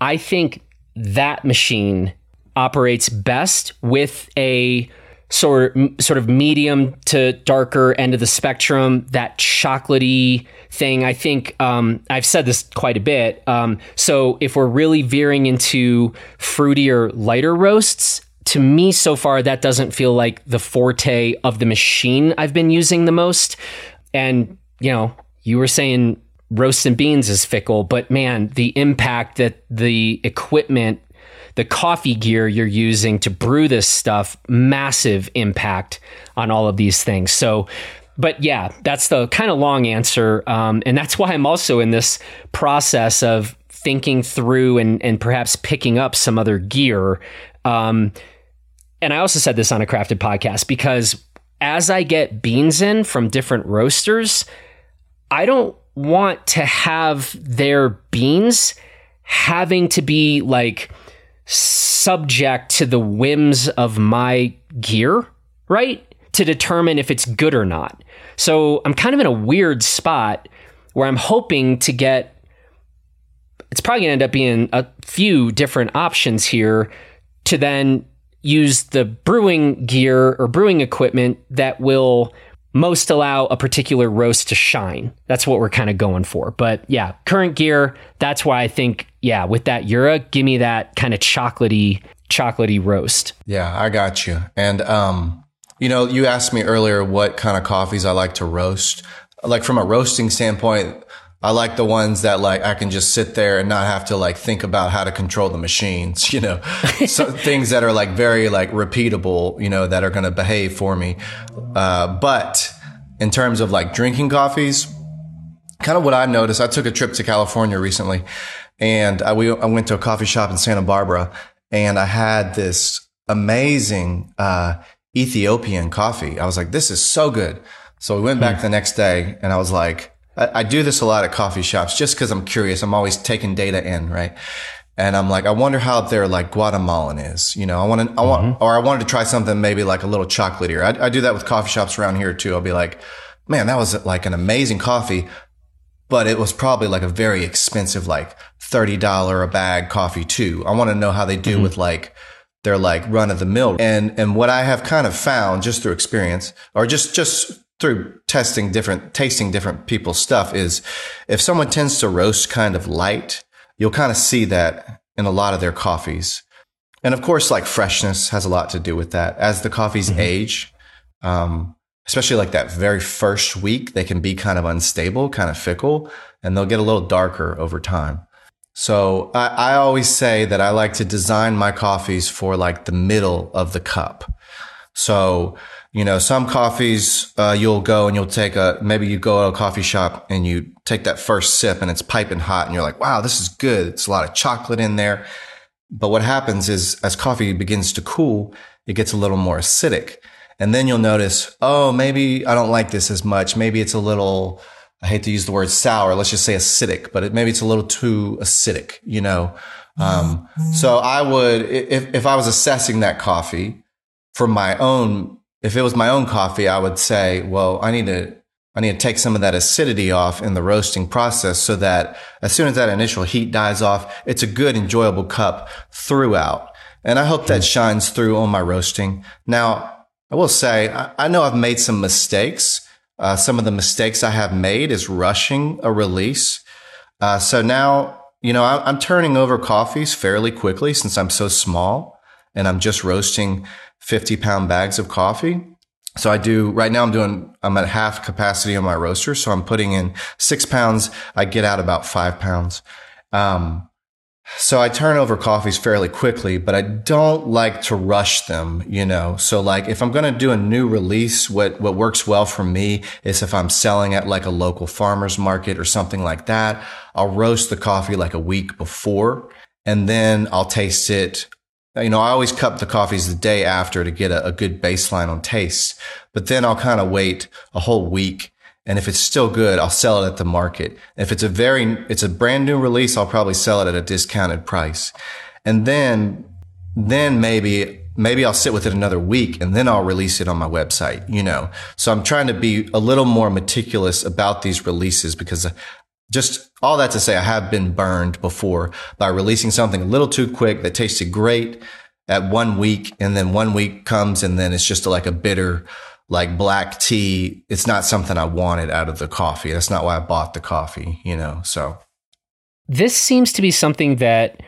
I think that machine operates best with a sort sort of medium to darker end of the spectrum, that chocolatey thing. I think um, I've said this quite a bit. Um, so if we're really veering into fruitier, lighter roasts, to me so far that doesn't feel like the forte of the machine I've been using the most. And you know, you were saying roast and beans is fickle, but man, the impact that the equipment the coffee gear you're using to brew this stuff, massive impact on all of these things. So, but yeah, that's the kind of long answer. Um, and that's why I'm also in this process of thinking through and, and perhaps picking up some other gear. Um, and I also said this on a crafted podcast because as I get beans in from different roasters, I don't want to have their beans having to be like subject to the whims of my gear, right? To determine if it's good or not. So I'm kind of in a weird spot where I'm hoping to get it's probably going to end up being a few different options here to then use the brewing gear or brewing equipment that will most allow a particular roast to shine. That's what we're kind of going for. But yeah, current gear, that's why I think, yeah, with that Jura, give me that kind of chocolatey, chocolatey roast. Yeah, I got you. And, um, you know, you asked me earlier what kind of coffees I like to roast. Like from a roasting standpoint, I like the ones that like I can just sit there and not have to like think about how to control the machines, you know, so things that are like very like repeatable, you know, that are going to behave for me. Uh, but in terms of like drinking coffees, kind of what I noticed, I took a trip to California recently and I, we, I went to a coffee shop in Santa Barbara and I had this amazing, uh, Ethiopian coffee. I was like, this is so good. So we went back hmm. the next day and I was like, I, I do this a lot at coffee shops just because I'm curious. I'm always taking data in, right? And I'm like, I wonder how their like Guatemalan is. You know, I want to, I want, mm-hmm. or I wanted to try something maybe like a little chocolatier. I, I do that with coffee shops around here too. I'll be like, man, that was like an amazing coffee, but it was probably like a very expensive, like $30 a bag coffee too. I want to know how they do mm-hmm. with like, their like run of the mill. And, and what I have kind of found just through experience or just, just through testing different, tasting different people's stuff is if someone tends to roast kind of light, you'll kind of see that in a lot of their coffees. And of course, like freshness has a lot to do with that. As the coffees mm-hmm. age, um, especially like that very first week, they can be kind of unstable, kind of fickle, and they'll get a little darker over time. So I, I always say that I like to design my coffees for like the middle of the cup. So you know, some coffees, uh, you'll go and you'll take a, maybe you go to a coffee shop and you take that first sip and it's piping hot and you're like, wow, this is good. It's a lot of chocolate in there. But what happens is as coffee begins to cool, it gets a little more acidic. And then you'll notice, oh, maybe I don't like this as much. Maybe it's a little, I hate to use the word sour. Let's just say acidic, but it, maybe it's a little too acidic, you know? Um, so I would, if, if I was assessing that coffee for my own, if it was my own coffee, I would say, well, I need to, I need to take some of that acidity off in the roasting process so that as soon as that initial heat dies off, it's a good, enjoyable cup throughout. And I hope that shines through on my roasting. Now, I will say, I, I know I've made some mistakes. Uh, some of the mistakes I have made is rushing a release. Uh, so now, you know, I'm turning over coffees fairly quickly since I'm so small and I'm just roasting 50 pound bags of coffee. So I do right now. I'm doing. I'm at half capacity on my roaster, so I'm putting in six pounds. I get out about five pounds. Um, so I turn over coffees fairly quickly, but I don't like to rush them, you know. So like if I'm going to do a new release, what what works well for me is if I'm selling at like a local farmers market or something like that, I'll roast the coffee like a week before and then I'll taste it. You know, I always cup the coffees the day after to get a, a good baseline on taste, but then I'll kind of wait a whole week and if it's still good, I'll sell it at the market. If it's a very, it's a brand new release, I'll probably sell it at a discounted price. And then, then maybe, maybe I'll sit with it another week and then I'll release it on my website, you know? So I'm trying to be a little more meticulous about these releases because just all that to say, I have been burned before by releasing something a little too quick that tasted great at one week. And then one week comes and then it's just like a bitter, like black tea, it's not something I wanted out of the coffee. That's not why I bought the coffee, you know. So this seems to be something that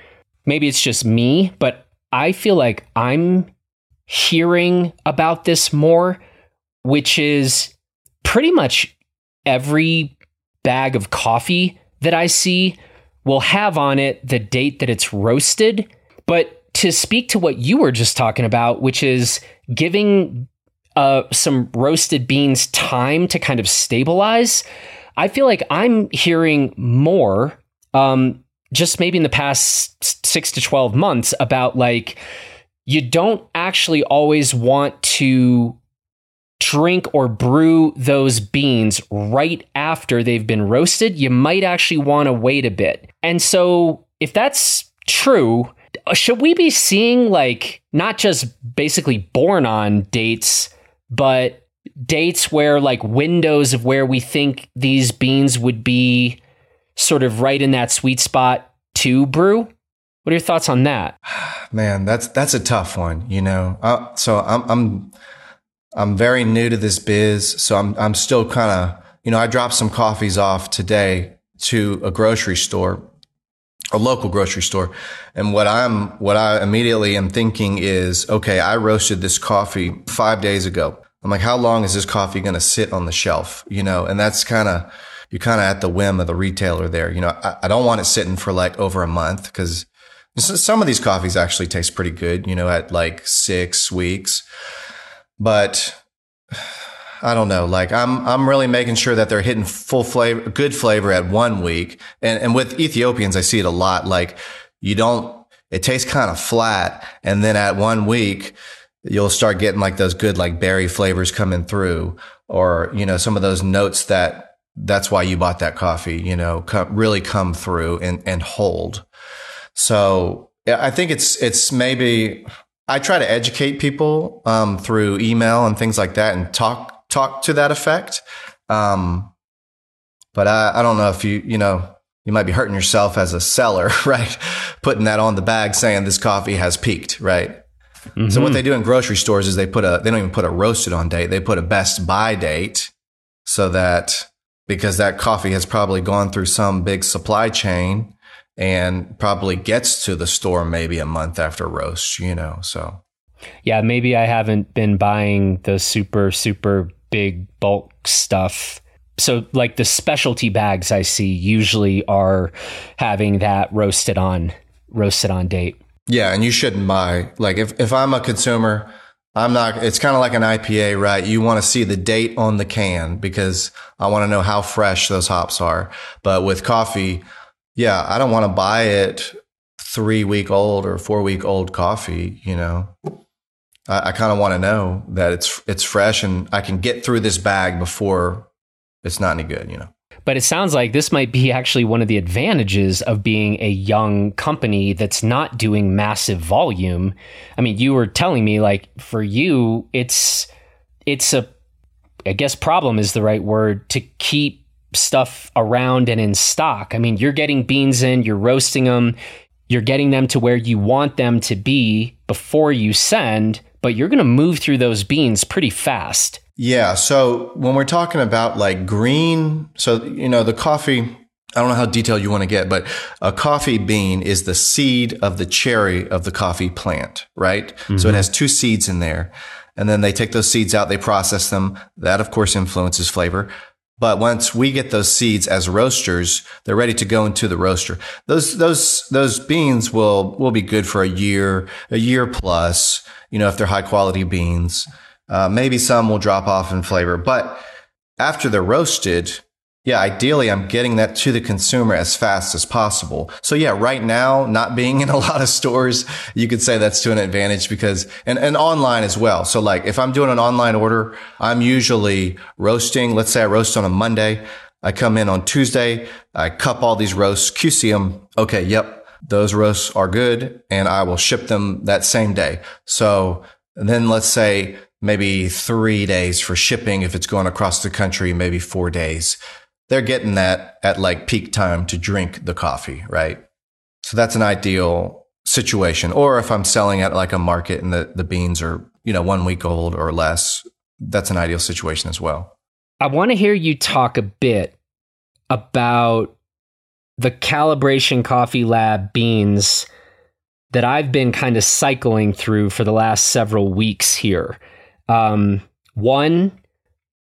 maybe it's just me, but I feel like I'm hearing about this more, which is pretty much every bag of coffee that I see will have on it the date that it's roasted. But to speak to what you were just talking about, which is giving uh, some roasted beans time to kind of stabilize. I feel like I'm hearing more, um, just maybe in the past six to 12 months, about like, you don't actually always want to drink or brew those beans right after they've been roasted. You might actually want to wait a bit. And so, if that's true, should we be seeing like not just basically born on dates? but dates where like windows of where we think these beans would be sort of right in that sweet spot to brew. What are your thoughts on that? Man, that's that's a tough one, you know. Uh, so I'm I'm I'm very new to this biz, so I'm I'm still kind of, you know, I dropped some coffees off today to a grocery store, a local grocery store, and what I'm what I immediately am thinking is, okay, I roasted this coffee 5 days ago. I'm like, how long is this coffee going to sit on the shelf? You know, and that's kind of, you're kind of at the whim of the retailer there. You know, I, I don't want it sitting for like over a month because some of these coffees actually taste pretty good, you know, at like six weeks. But I don't know. Like I'm, I'm really making sure that they're hitting full flavor, good flavor at one week. And, and with Ethiopians, I see it a lot. Like you don't, it tastes kind of flat. And then at one week, you'll start getting like those good like berry flavors coming through or you know some of those notes that that's why you bought that coffee you know come, really come through and and hold so i think it's it's maybe i try to educate people um, through email and things like that and talk talk to that effect um, but I, I don't know if you you know you might be hurting yourself as a seller right putting that on the bag saying this coffee has peaked right Mm-hmm. So what they do in grocery stores is they put a they don't even put a roasted on date. They put a best buy date so that because that coffee has probably gone through some big supply chain and probably gets to the store maybe a month after roast, you know. So yeah, maybe I haven't been buying the super super big bulk stuff. So like the specialty bags I see usually are having that roasted on roasted on date. Yeah, and you shouldn't buy like if if I'm a consumer, I'm not. It's kind of like an IPA, right? You want to see the date on the can because I want to know how fresh those hops are. But with coffee, yeah, I don't want to buy it three week old or four week old coffee. You know, I, I kind of want to know that it's it's fresh and I can get through this bag before it's not any good. You know. But it sounds like this might be actually one of the advantages of being a young company that's not doing massive volume. I mean, you were telling me like for you, it's it's a I guess problem is the right word to keep stuff around and in stock. I mean, you're getting beans in, you're roasting them, you're getting them to where you want them to be before you send, but you're going to move through those beans pretty fast. Yeah. So when we're talking about like green, so, you know, the coffee, I don't know how detailed you want to get, but a coffee bean is the seed of the cherry of the coffee plant, right? Mm-hmm. So it mm-hmm. has two seeds in there. And then they take those seeds out, they process them. That, of course, influences flavor. But once we get those seeds as roasters, they're ready to go into the roaster. Those, those, those beans will, will be good for a year, a year plus, you know, if they're high quality beans. Uh, maybe some will drop off in flavor, but after they're roasted, yeah, ideally, I'm getting that to the consumer as fast as possible. So yeah, right now, not being in a lot of stores, you could say that's to an advantage because, and, and online as well. So like if I'm doing an online order, I'm usually roasting. Let's say I roast on a Monday. I come in on Tuesday. I cup all these roasts, QC them. Okay. Yep. Those roasts are good and I will ship them that same day. So then let's say maybe three days for shipping if it's going across the country, maybe four days they're getting that at like peak time to drink the coffee, right? So that's an ideal situation. Or if I'm selling at like a market and the, the beans are, you know, one week old or less, that's an ideal situation as well. I want to hear you talk a bit about the calibration coffee lab beans that I've been kind of cycling through for the last several weeks here. Um, one,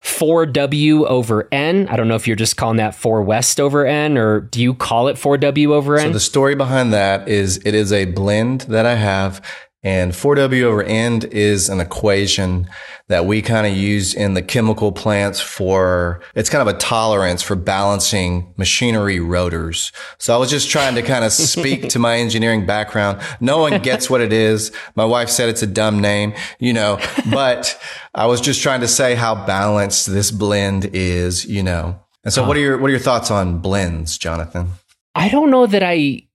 4W over N. I don't know if you're just calling that 4 West over N or do you call it 4W over N? So the story behind that is it is a blend that I have and 4W over N is an equation that we kind of use in the chemical plants for, it's kind of a tolerance for balancing machinery rotors. So I was just trying to kind of speak to my engineering background. No one gets what it is. My wife said it's a dumb name, you know, but I was just trying to say how balanced this blend is, you know. And so what are your, what are your thoughts on blends, Jonathan? I don't know that I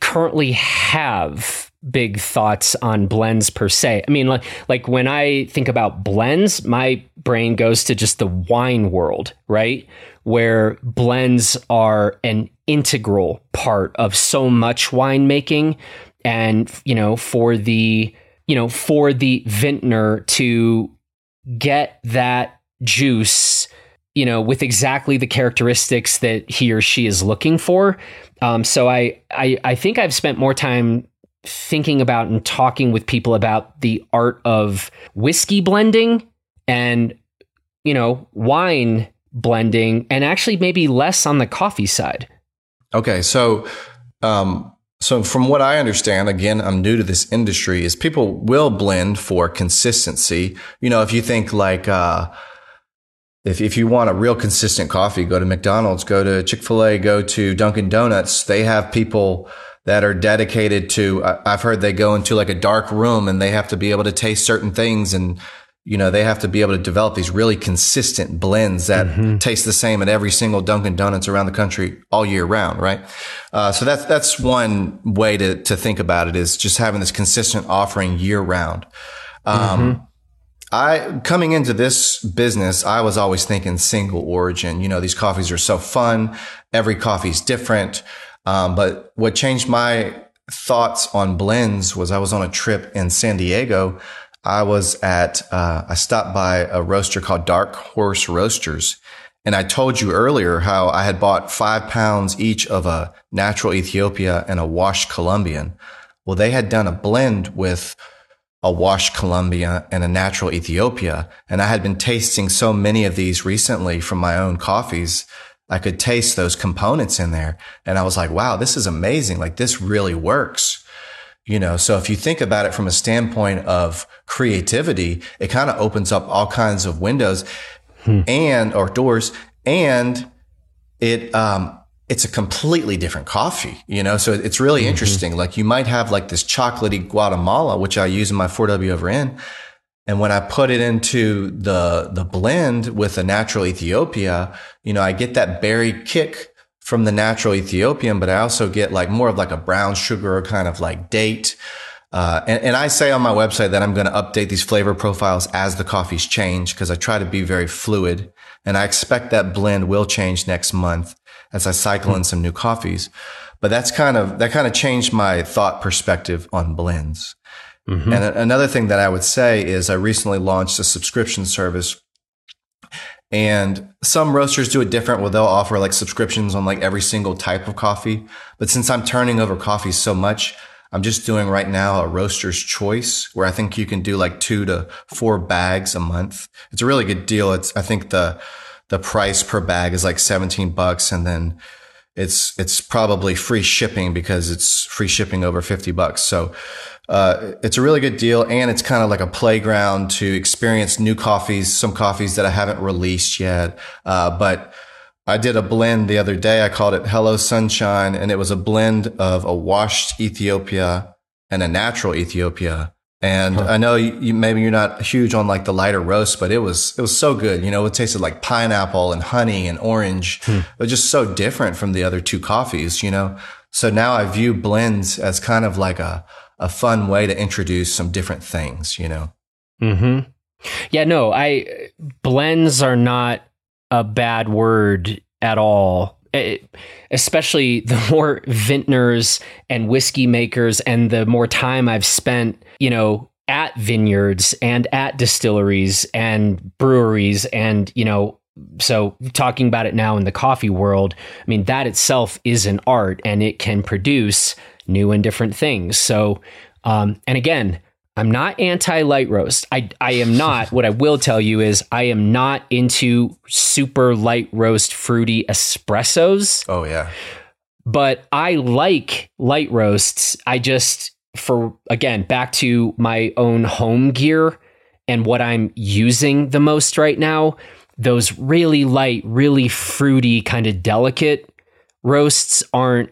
currently have big thoughts on blends per se. I mean, like like when I think about blends, my brain goes to just the wine world, right? Where blends are an integral part of so much winemaking, and you know, for the you know for the vintner to get that juice you know, with exactly the characteristics that he or she is looking for. Um, so I, I, I think I've spent more time thinking about and talking with people about the art of whiskey blending and you know wine blending and actually maybe less on the coffee side okay so um so from what i understand again i'm new to this industry is people will blend for consistency you know if you think like uh if, if you want a real consistent coffee, go to McDonald's, go to Chick-fil-A, go to Dunkin' Donuts. They have people that are dedicated to, I've heard they go into like a dark room and they have to be able to taste certain things and, you know, they have to be able to develop these really consistent blends that mm-hmm. taste the same at every single Dunkin' Donuts around the country all year round, right? Uh, so that's that's one way to to think about it is just having this consistent offering year round. Um, mm-hmm. I coming into this business, I was always thinking single origin. You know, these coffees are so fun. Every coffee's different. Um, but what changed my thoughts on blends was I was on a trip in San Diego. I was at, uh, I stopped by a roaster called Dark Horse Roasters. And I told you earlier how I had bought five pounds each of a natural Ethiopia and a washed Colombian. Well, they had done a blend with a washed Colombia and a natural Ethiopia. And I had been tasting so many of these recently from my own coffees I could taste those components in there. And I was like, wow, this is amazing. Like this really works. You know, so if you think about it from a standpoint of creativity, it kind of opens up all kinds of windows hmm. and, or doors and it, um, it's a completely different coffee, you know? So it's really mm-hmm. interesting. Like you might have like this chocolatey Guatemala, which I use in my 4W over N. And when I put it into the the blend with a natural Ethiopia, you know, I get that berry kick from the natural Ethiopian, but I also get like more of like a brown sugar kind of like date. Uh, and, and, I say on my website that I'm going to update these flavor profiles as the coffees change because I try to be very fluid. And I expect that blend will change next month as I cycle in some new coffees. But that's kind of, that kind of changed my thought perspective on blends. Mm-hmm. And another thing that I would say is I recently launched a subscription service and some roasters do it different where they'll offer like subscriptions on like every single type of coffee. But since I'm turning over coffee so much, I'm just doing right now a roaster's choice where I think you can do like two to four bags a month. It's a really good deal. It's, I think the, the price per bag is like 17 bucks. And then it's, it's probably free shipping because it's free shipping over 50 bucks. So, uh, it's a really good deal. And it's kind of like a playground to experience new coffees, some coffees that I haven't released yet. Uh, but, I did a blend the other day. I called it Hello Sunshine and it was a blend of a washed Ethiopia and a natural Ethiopia. And huh. I know you, you, maybe you're not huge on like the lighter roast, but it was, it was so good. You know, it tasted like pineapple and honey and orange. Hmm. It was just so different from the other two coffees, you know? So now I view blends as kind of like a, a fun way to introduce some different things, you know? Hmm. Yeah, no, I, blends are not a bad word at all. It, especially the more vintners and whiskey makers, and the more time I've spent, you know, at vineyards and at distilleries and breweries, and you know, so talking about it now in the coffee world, I mean, that itself is an art, and it can produce new and different things. So, um, and again, I'm not anti light roast. I I am not. what I will tell you is I am not into super light roast fruity espressos. Oh yeah. But I like light roasts. I just for again back to my own home gear and what I'm using the most right now, those really light, really fruity kind of delicate roasts aren't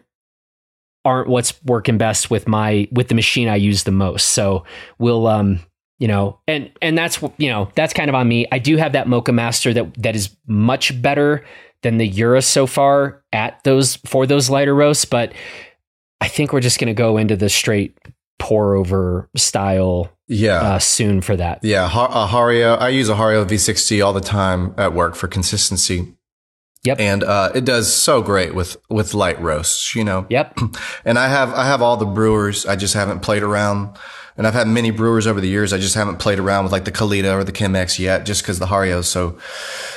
aren't what's working best with my with the machine I use the most. So we'll um you know and and that's you know that's kind of on me. I do have that Moccamaster that that is much better than the Jura so far at those for those lighter roasts, but I think we're just going to go into the straight pour over style yeah uh, soon for that. Yeah, a Hario. I use a Hario V60 all the time at work for consistency. Yep. And uh, it does so great with with light roasts, you know. Yep. And I have I have all the brewers. I just haven't played around. And I've had many brewers over the years. I just haven't played around with like the Kalita or the Chemex yet, just because the Hario is so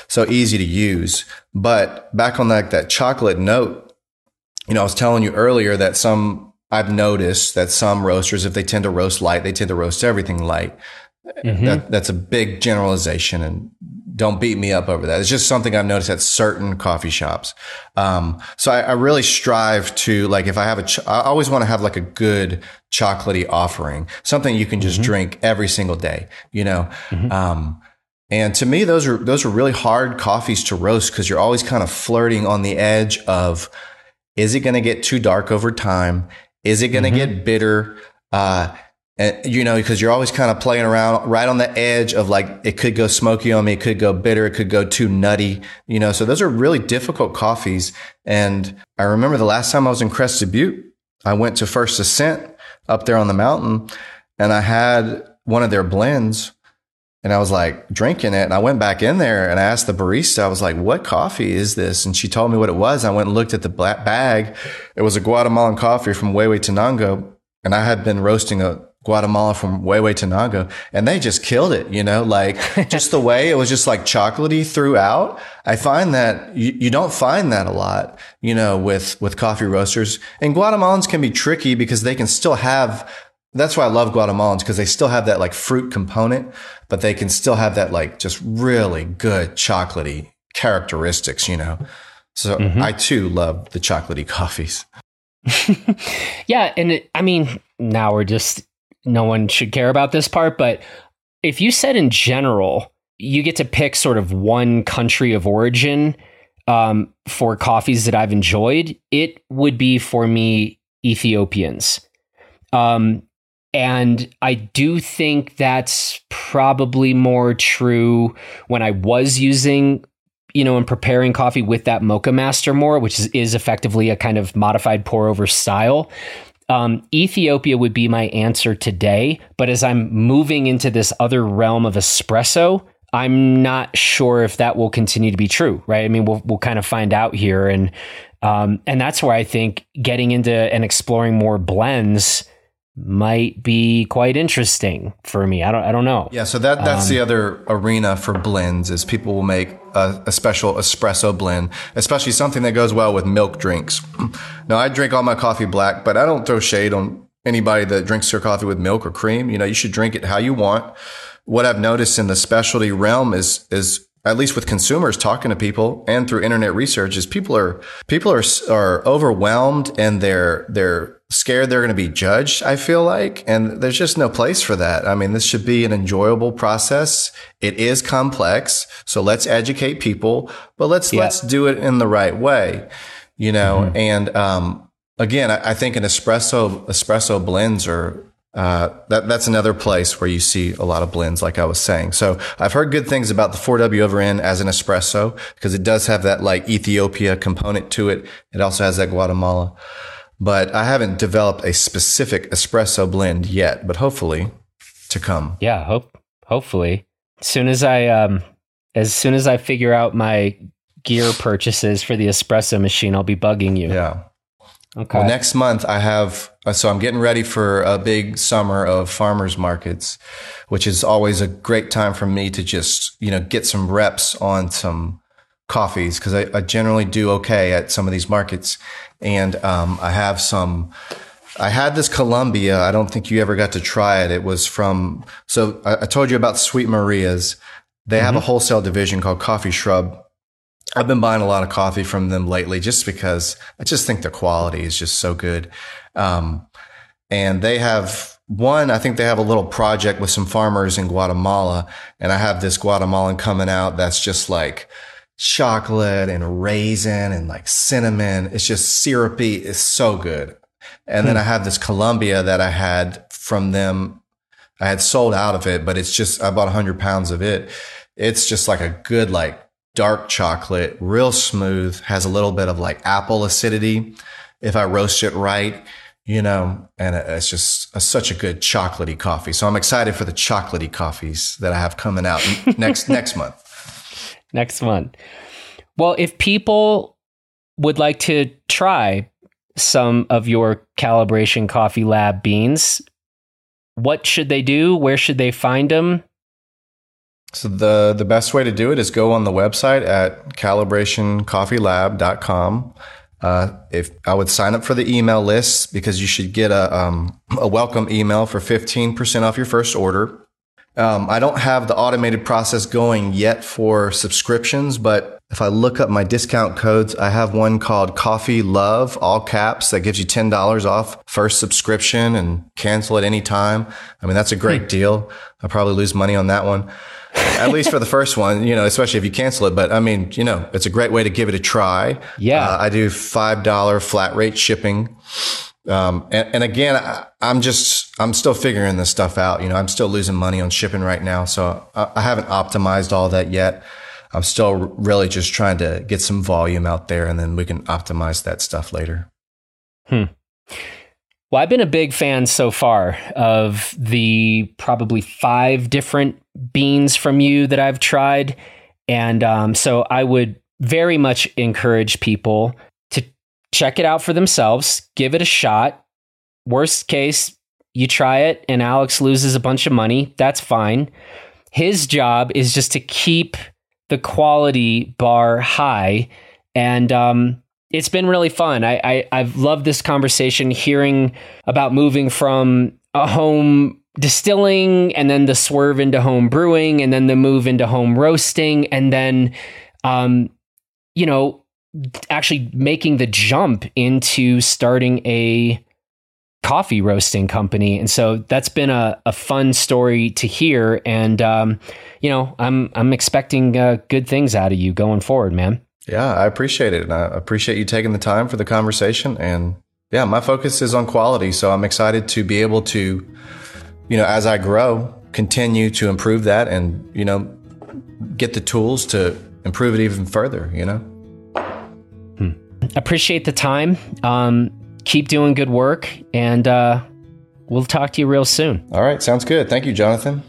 so easy to use. But back on that that chocolate note, you know, I was telling you earlier that some I've noticed that some roasters, if they tend to roast light, they tend to roast everything light. Mm-hmm. That, that's a big generalization, and don't beat me up over that. It's just something I've noticed at certain coffee shops. Um, so I, I, really strive to like, if I have a, ch- I always want to have like a good chocolatey offering, something you can just mm-hmm. drink every single day, you know? Mm-hmm. Um, and to me, those are, those are really hard coffees to roast because you're always kind of flirting on the edge of, is it going to get too dark over time? Is it going to mm-hmm. get bitter? Uh, and, you know, because you're always kind of playing around right on the edge of like, it could go smoky on me. It could go bitter. It could go too nutty, you know, so those are really difficult coffees. And I remember the last time I was in Crested Butte, I went to First Ascent up there on the mountain and I had one of their blends and I was like drinking it. And I went back in there and I asked the barista, I was like, what coffee is this? And she told me what it was. I went and looked at the bag. It was a Guatemalan coffee from Huehuetenango. And I had been roasting a Guatemala from Huehuetenango and they just killed it, you know, like just the way it was just like chocolatey throughout. I find that you, you don't find that a lot, you know, with, with coffee roasters and Guatemalans can be tricky because they can still have, that's why I love Guatemalans because they still have that like fruit component, but they can still have that like just really good chocolatey characteristics, you know. So mm-hmm. I too love the chocolatey coffees. yeah, and it, I mean, now we're just no one should care about this part, but if you said in general, you get to pick sort of one country of origin um, for coffees that I've enjoyed, it would be for me Ethiopians. Um, and I do think that's probably more true when I was using, you know, and preparing coffee with that Moccamaster more, which is, is effectively a kind of modified pour over style. Um, Ethiopia would be my answer today, but as I'm moving into this other realm of espresso, I'm not sure if that will continue to be true, right? I mean, we'll we'll kind of find out here, and um, and that's where I think getting into and exploring more blends might be quite interesting for me. I don't I don't know. Yeah, so that that's um, the other arena for blends is people will make a, a, special espresso blend, especially something that goes well with milk drinks. now I drink all my coffee black, but I don't throw shade on anybody that drinks their coffee with milk or cream. You know, you should drink it how you want. What I've noticed in the specialty realm is is at least with consumers talking to people and through internet research is people are people are are overwhelmed and they're they're scared they're going to be judged i feel like and there's just no place for that i mean this should be an enjoyable process it is complex so let's educate people but let's yeah. let's do it in the right way you know mm-hmm. and um, again I, I think an espresso espresso blends are uh, that that's another place where you see a lot of blends, like I was saying. So I've heard good things about the 4W over N as an espresso because it does have that like Ethiopia component to it. It also has that Guatemala, but I haven't developed a specific espresso blend yet. But hopefully, to come. Yeah, hope hopefully. As soon as I um, as soon as I figure out my gear purchases for the espresso machine, I'll be bugging you. Yeah. Okay. Well, next month I have, uh, so I'm getting ready for a big summer of farmers markets, which is always a great time for me to just, you know, get some reps on some coffees because I, I, generally do okay at some of these markets. And, um, I have some, I had this Colombia. I don't think you ever got to try it. It was from, so I, I told you about Sweet Maria's. They mm-hmm. have a mm-hmm. wholesale division called Coffee Shrub I've been buying a lot of coffee from them lately just because I just think the quality is just so good. Um, and they have one, I think they have a little project with some farmers in Guatemala. And I have this Guatemalan coming out that's just like chocolate and raisin and like cinnamon. It's just syrupy. It's so good. And hmm. then I have this Colombia that I had from them. I had sold out of it, but it's just, I bought 100 pounds of it. It's just like a good, like dark chocolate, real smooth, has a little bit of like apple acidity if I roast it right, you know, and it's just a, such a good chocolatey coffee. So I'm excited for the chocolatey coffees that I have coming out next next month. Next one. Well, if people would like to try some of your calibration coffee lab beans, what should they do? Where should they find them? So the the best way to do it is go on the website at calibrationcoffeelab.com. Uh, if I would sign up for the email list because you should get a um, a welcome email for fifteen percent off your first order. Um, I don't have the automated process going yet for subscriptions, but if I look up my discount codes, I have one called Coffee Love, all caps, that gives you $10 off first subscription and cancel at any time. I mean, that's a great hmm. deal. I'll probably lose money on that one at least for the first one, you know, especially if you cancel it. But I mean, you know, it's a great way to give it a try. Yeah. Uh, I do $5 flat rate shipping. Um, and, and, again, I, am just, I'm still figuring this stuff out. You know, I'm still losing money on shipping right now. So I, I haven't optimized all that yet. I'm still really just trying to get some volume out there and then we can optimize that stuff later. Hmm. Well, I've been a big fan so far of the probably five different beans from you that I've tried. And um, so I would very much encourage people check it out for themselves, give it a shot. Worst case, you try it and Alex loses a bunch of money. That's fine. His job is just to keep the quality bar high. And um, it's been really fun. I, I I've loved this conversation, hearing about moving from a home distilling and then the swerve into home brewing and then the move into home roasting and then um you know actually making the jump into starting a coffee roasting company. And so that's been a, a fun story to hear. And um you know i'm i'm expecting uh, good things out of you going forward man. Yeah i appreciate it. And i appreciate you taking the time for the conversation. And yeah my focus is on quality. So i'm excited to be able to you know, as I grow, continue to improve that and, you know, get the tools to improve it even further, you know? Appreciate the time. Um, keep doing good work, and uh, we'll talk to you real soon. All right. Sounds good. Thank you, Jonathan.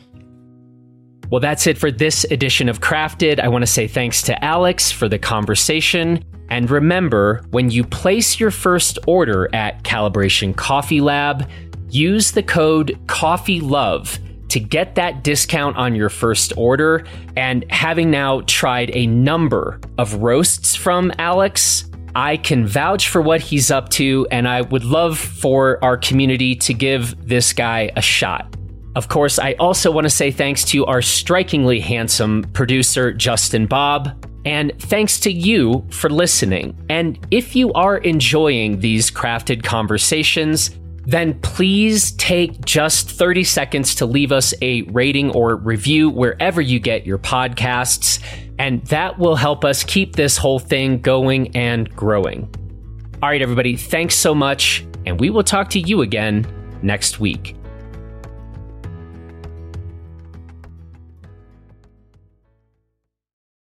Well, that's it for this edition of Crafted. I want to say thanks to Alex for the conversation. And remember, when you place your first order at Calibration Coffee Lab, use the code COFFEELOVE to get that discount on your first order. And having now tried a number of roasts from Alex, I can vouch for what he's up to, and I would love for our community to give this guy a shot. Of course, I also want to say thanks to our strikingly handsome producer, Justin Bob. And thanks to you for listening. And if you are enjoying these crafted conversations, then please take just 30 seconds to leave us a rating or review wherever you get your podcasts. And that will help us keep this whole thing going and growing. All right, everybody, thanks so much. And we will talk to you again next week.